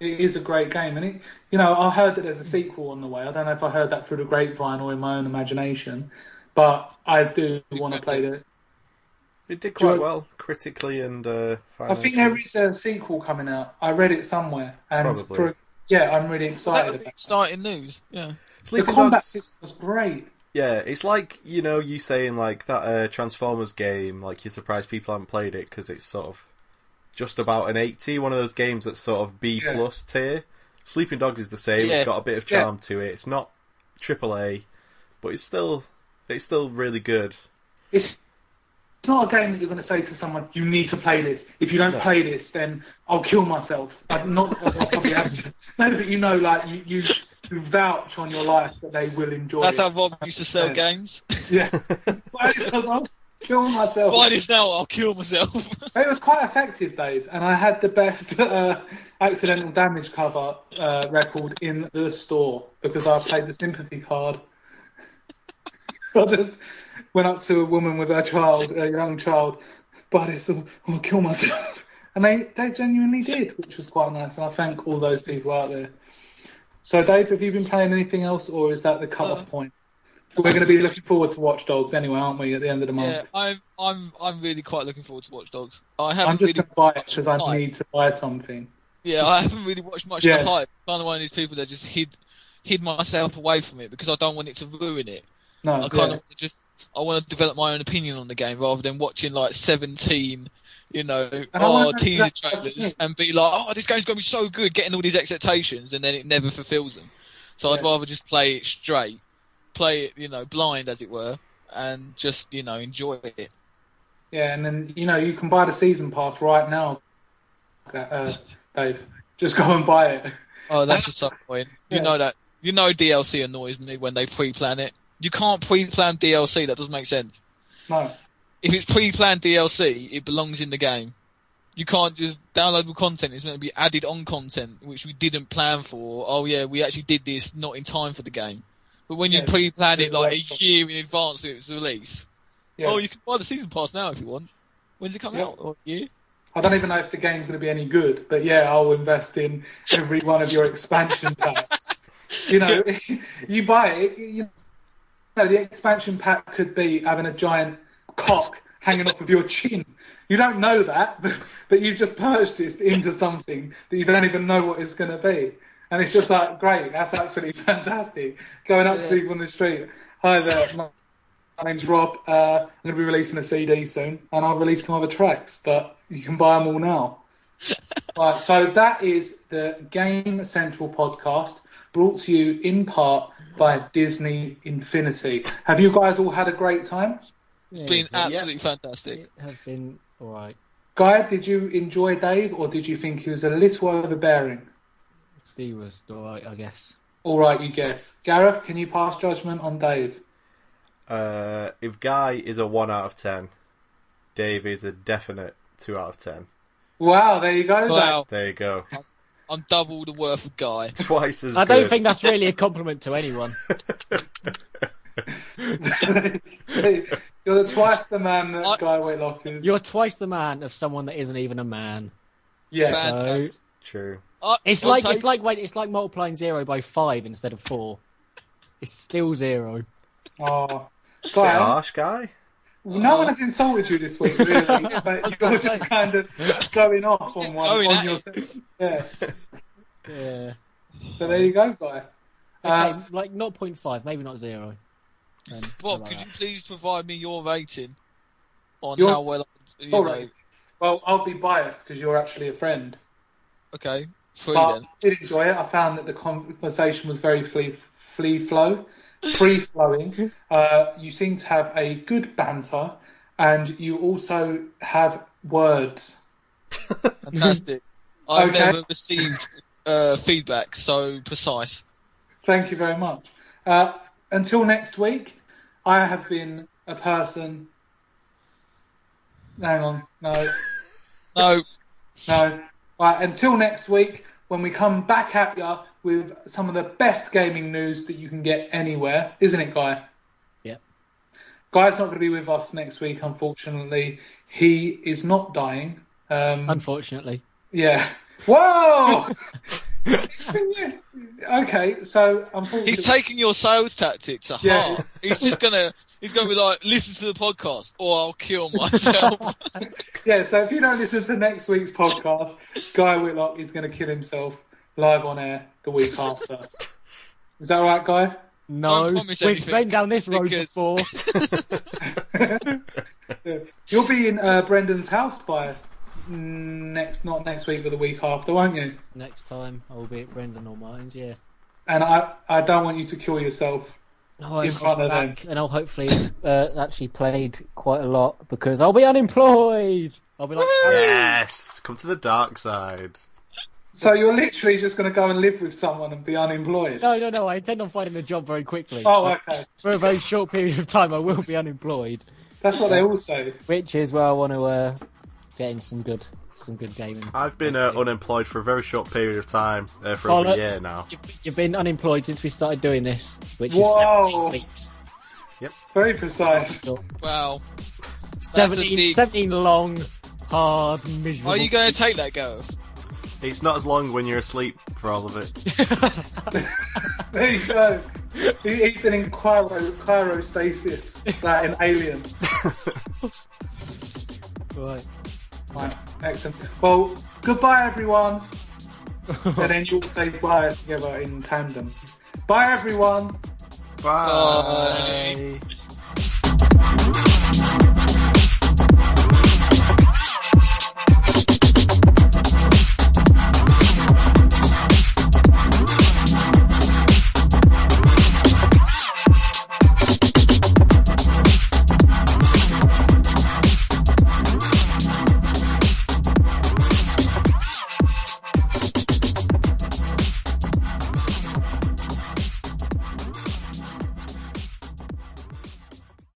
It is a great game, and it, you know, I heard that there's a sequel on the way. I don't know if I heard that through the grapevine or in my own imagination, but I do want to play it. It did quite well critically and uh, I think there is a sequel coming out. I read it somewhere, and Probably. for, yeah, I'm really That excited. would be About it. exciting news. Yeah. The Sleeping combat Dogs. system was great. Yeah, it's like you know you saying like that uh, Transformers game. Like you're surprised people haven't played it because it's sort of just about an eighty. One of those games that's sort of B Yeah. plus tier. Sleeping Dogs is the same. Yeah. It's got a bit of Yeah. charm to it. It's not triple A, but it's still it's still really good. It's it's not a game that you're going to say to someone, "You need to play this. If you don't No. play this, then I'll kill myself." I'm not that I probably have to. No, but you know, like you, you, you vouch on your life that they will enjoy. That's it. how Rob used to sell Yeah. games. Yeah. I'll kill myself. Buy this now, I'll kill myself. It was quite effective, Dave, and I had the best uh, accidental damage cover uh, record in the store because I played the sympathy card. I just went up to a woman with her child, a young child, but it's all, I'll kill myself. And they, they genuinely did, which was quite nice. And I thank all those people out there. So, Dave, have you been playing anything else, or is that the cut-off Uh, point? We're going to be looking forward to Watch Dogs anyway, aren't we, at the end of the month? yeah, I'm, I'm, I'm really quite looking forward to Watch Dogs. I haven't I'm just really going to buy it because I need to buy something. Yeah, I haven't really watched much Yeah. of the hype. I'm kind of one of these people that just hid hid myself away from it because I don't want it to ruin it. No, I kind yeah. of just I want to develop my own opinion on the game rather than watching like 17, you know, I oh, teaser that- trailers and be like, oh, this game's going to be so good, getting all these expectations, and then it never fulfills them. So I'd rather just play it straight, play it, you know, blind as it were, and just you know enjoy it. Yeah, and then you know you can buy the season pass right now, uh, Dave. Just go and buy it. Oh, that's just some point. You Yeah. know that. You know DLC annoys me when they pre-plan it. You can't pre-plan DLC. That doesn't make sense. No, If it's pre-planned DLC, it belongs in the game. You can't just downloadable content. It's meant to be added on content, which we didn't plan for. Oh yeah, we actually did this not in time for the game. But when you pre-plan it like a year in advance of its release, yeah. oh, you can buy the season pass now if you want. When's it come Yeah. out? Year? I don't even know if the game's going to be any good, but yeah, I'll invest in every one of your expansion packs. You know, you buy it. You know, the expansion pack could be having a giant cock hanging off of your chin. You don't know that, but, but you've just purchased it into something that you don't even know what it's going to be. And it's just like, great, that's absolutely fantastic. Going up to people on the street, hi there, my, My name's Rob. Uh, I'm going to be releasing a CD soon, and I'll release some other tracks, but you can buy them all now. right, so that is the Game Central podcast, brought to you in part by Disney Infinity. Have you guys all had a great time? It's been so absolutely fantastic. it has been alright. Guy, did you enjoy Dave, or did you think he was a little overbearing? He was alright, I guess. All right, you guess. Gareth, can you pass judgment on Dave? Uh, if Guy is a 1 out of 10, Dave is a definite 2 out of 10. Wow, there you go. Wow, There you go. I'm double the worth of guy. Twice as I don't good. think that's really a compliment to anyone. You're the twice the man that I- Guy Whitlock is. You're twice the man of someone that isn't even a man. Yeah. Fantastic. True. I- It's I'll like take- it's like wait, it's like multiplying zero by five instead of four. It's still zero. Oh. Guy, harsh, Guy. No one has insulted you this week, really. but you're just kind of going off on one on at your Yeah. Yeah. So there you go, Guy. Okay, Uh, like not 0.5, maybe not zero. Then how Rob, about could you please provide me your rating on Your- how well? You all know. Well, I'll be biased because you're actually a friend. Okay, three But then. I did enjoy it. I found that the conversation was very free, free flow, free flowing. Uh, you seem to have a good banter, and you also have words. Fantastic. I've Okay. never received uh, feedback so precise. Thank you very much. Uh, until next week, I have been a person. Hang on, no, No, no. Right, until next week, when we come back at you with some of the best gaming news that you can get anywhere, isn't it, Guy? Yeah. Guy's not going to be with us next week, unfortunately. He is not dying. Um, Unfortunately. yeah. Whoa! okay, so unfortunately. he's taking your sales tactic to Yeah. heart. He's just gonna, he's gonna be like, listen to the podcast, or I'll kill myself. Yeah, so if you don't listen to next week's podcast, Guy Whitlock is going to kill himself live on air the week after. Is that right, Guy? No, we've anything, been down this road because- before. You'll be in uh, Brendan's house by next, not next week, but the week after, won't you? Next time, I'll be at Brendan or Martin's, yeah. And I, I don't want you to kill yourself. No, In front be of them. and I'll hopefully uh, actually played quite a lot because I'll be unemployed. I'll be like, Yes! Come to the dark side. So you're literally just going to go and live with someone and be unemployed? no, no, no. I intend on finding a job very quickly. Oh, okay. For a very short period of time, I will be unemployed, That's what they all say. which is where I want to uh, get in some good, some good gaming. I've been uh, unemployed for a very short period of time, uh, for over a year now. You've, you've been unemployed since we started doing this, which is 17 weeks. Yep. Very precise. wow. 17, deep- 17 long, hard, miserable. Are you going to take that go? It's not as long when you're asleep for all of it. There you go. He, he's been in cryo, cryostasis, like an alien. Right. Right, excellent. Well, goodbye, everyone. and then you all say bye together in tandem. Bye, everyone. Bye. Bye.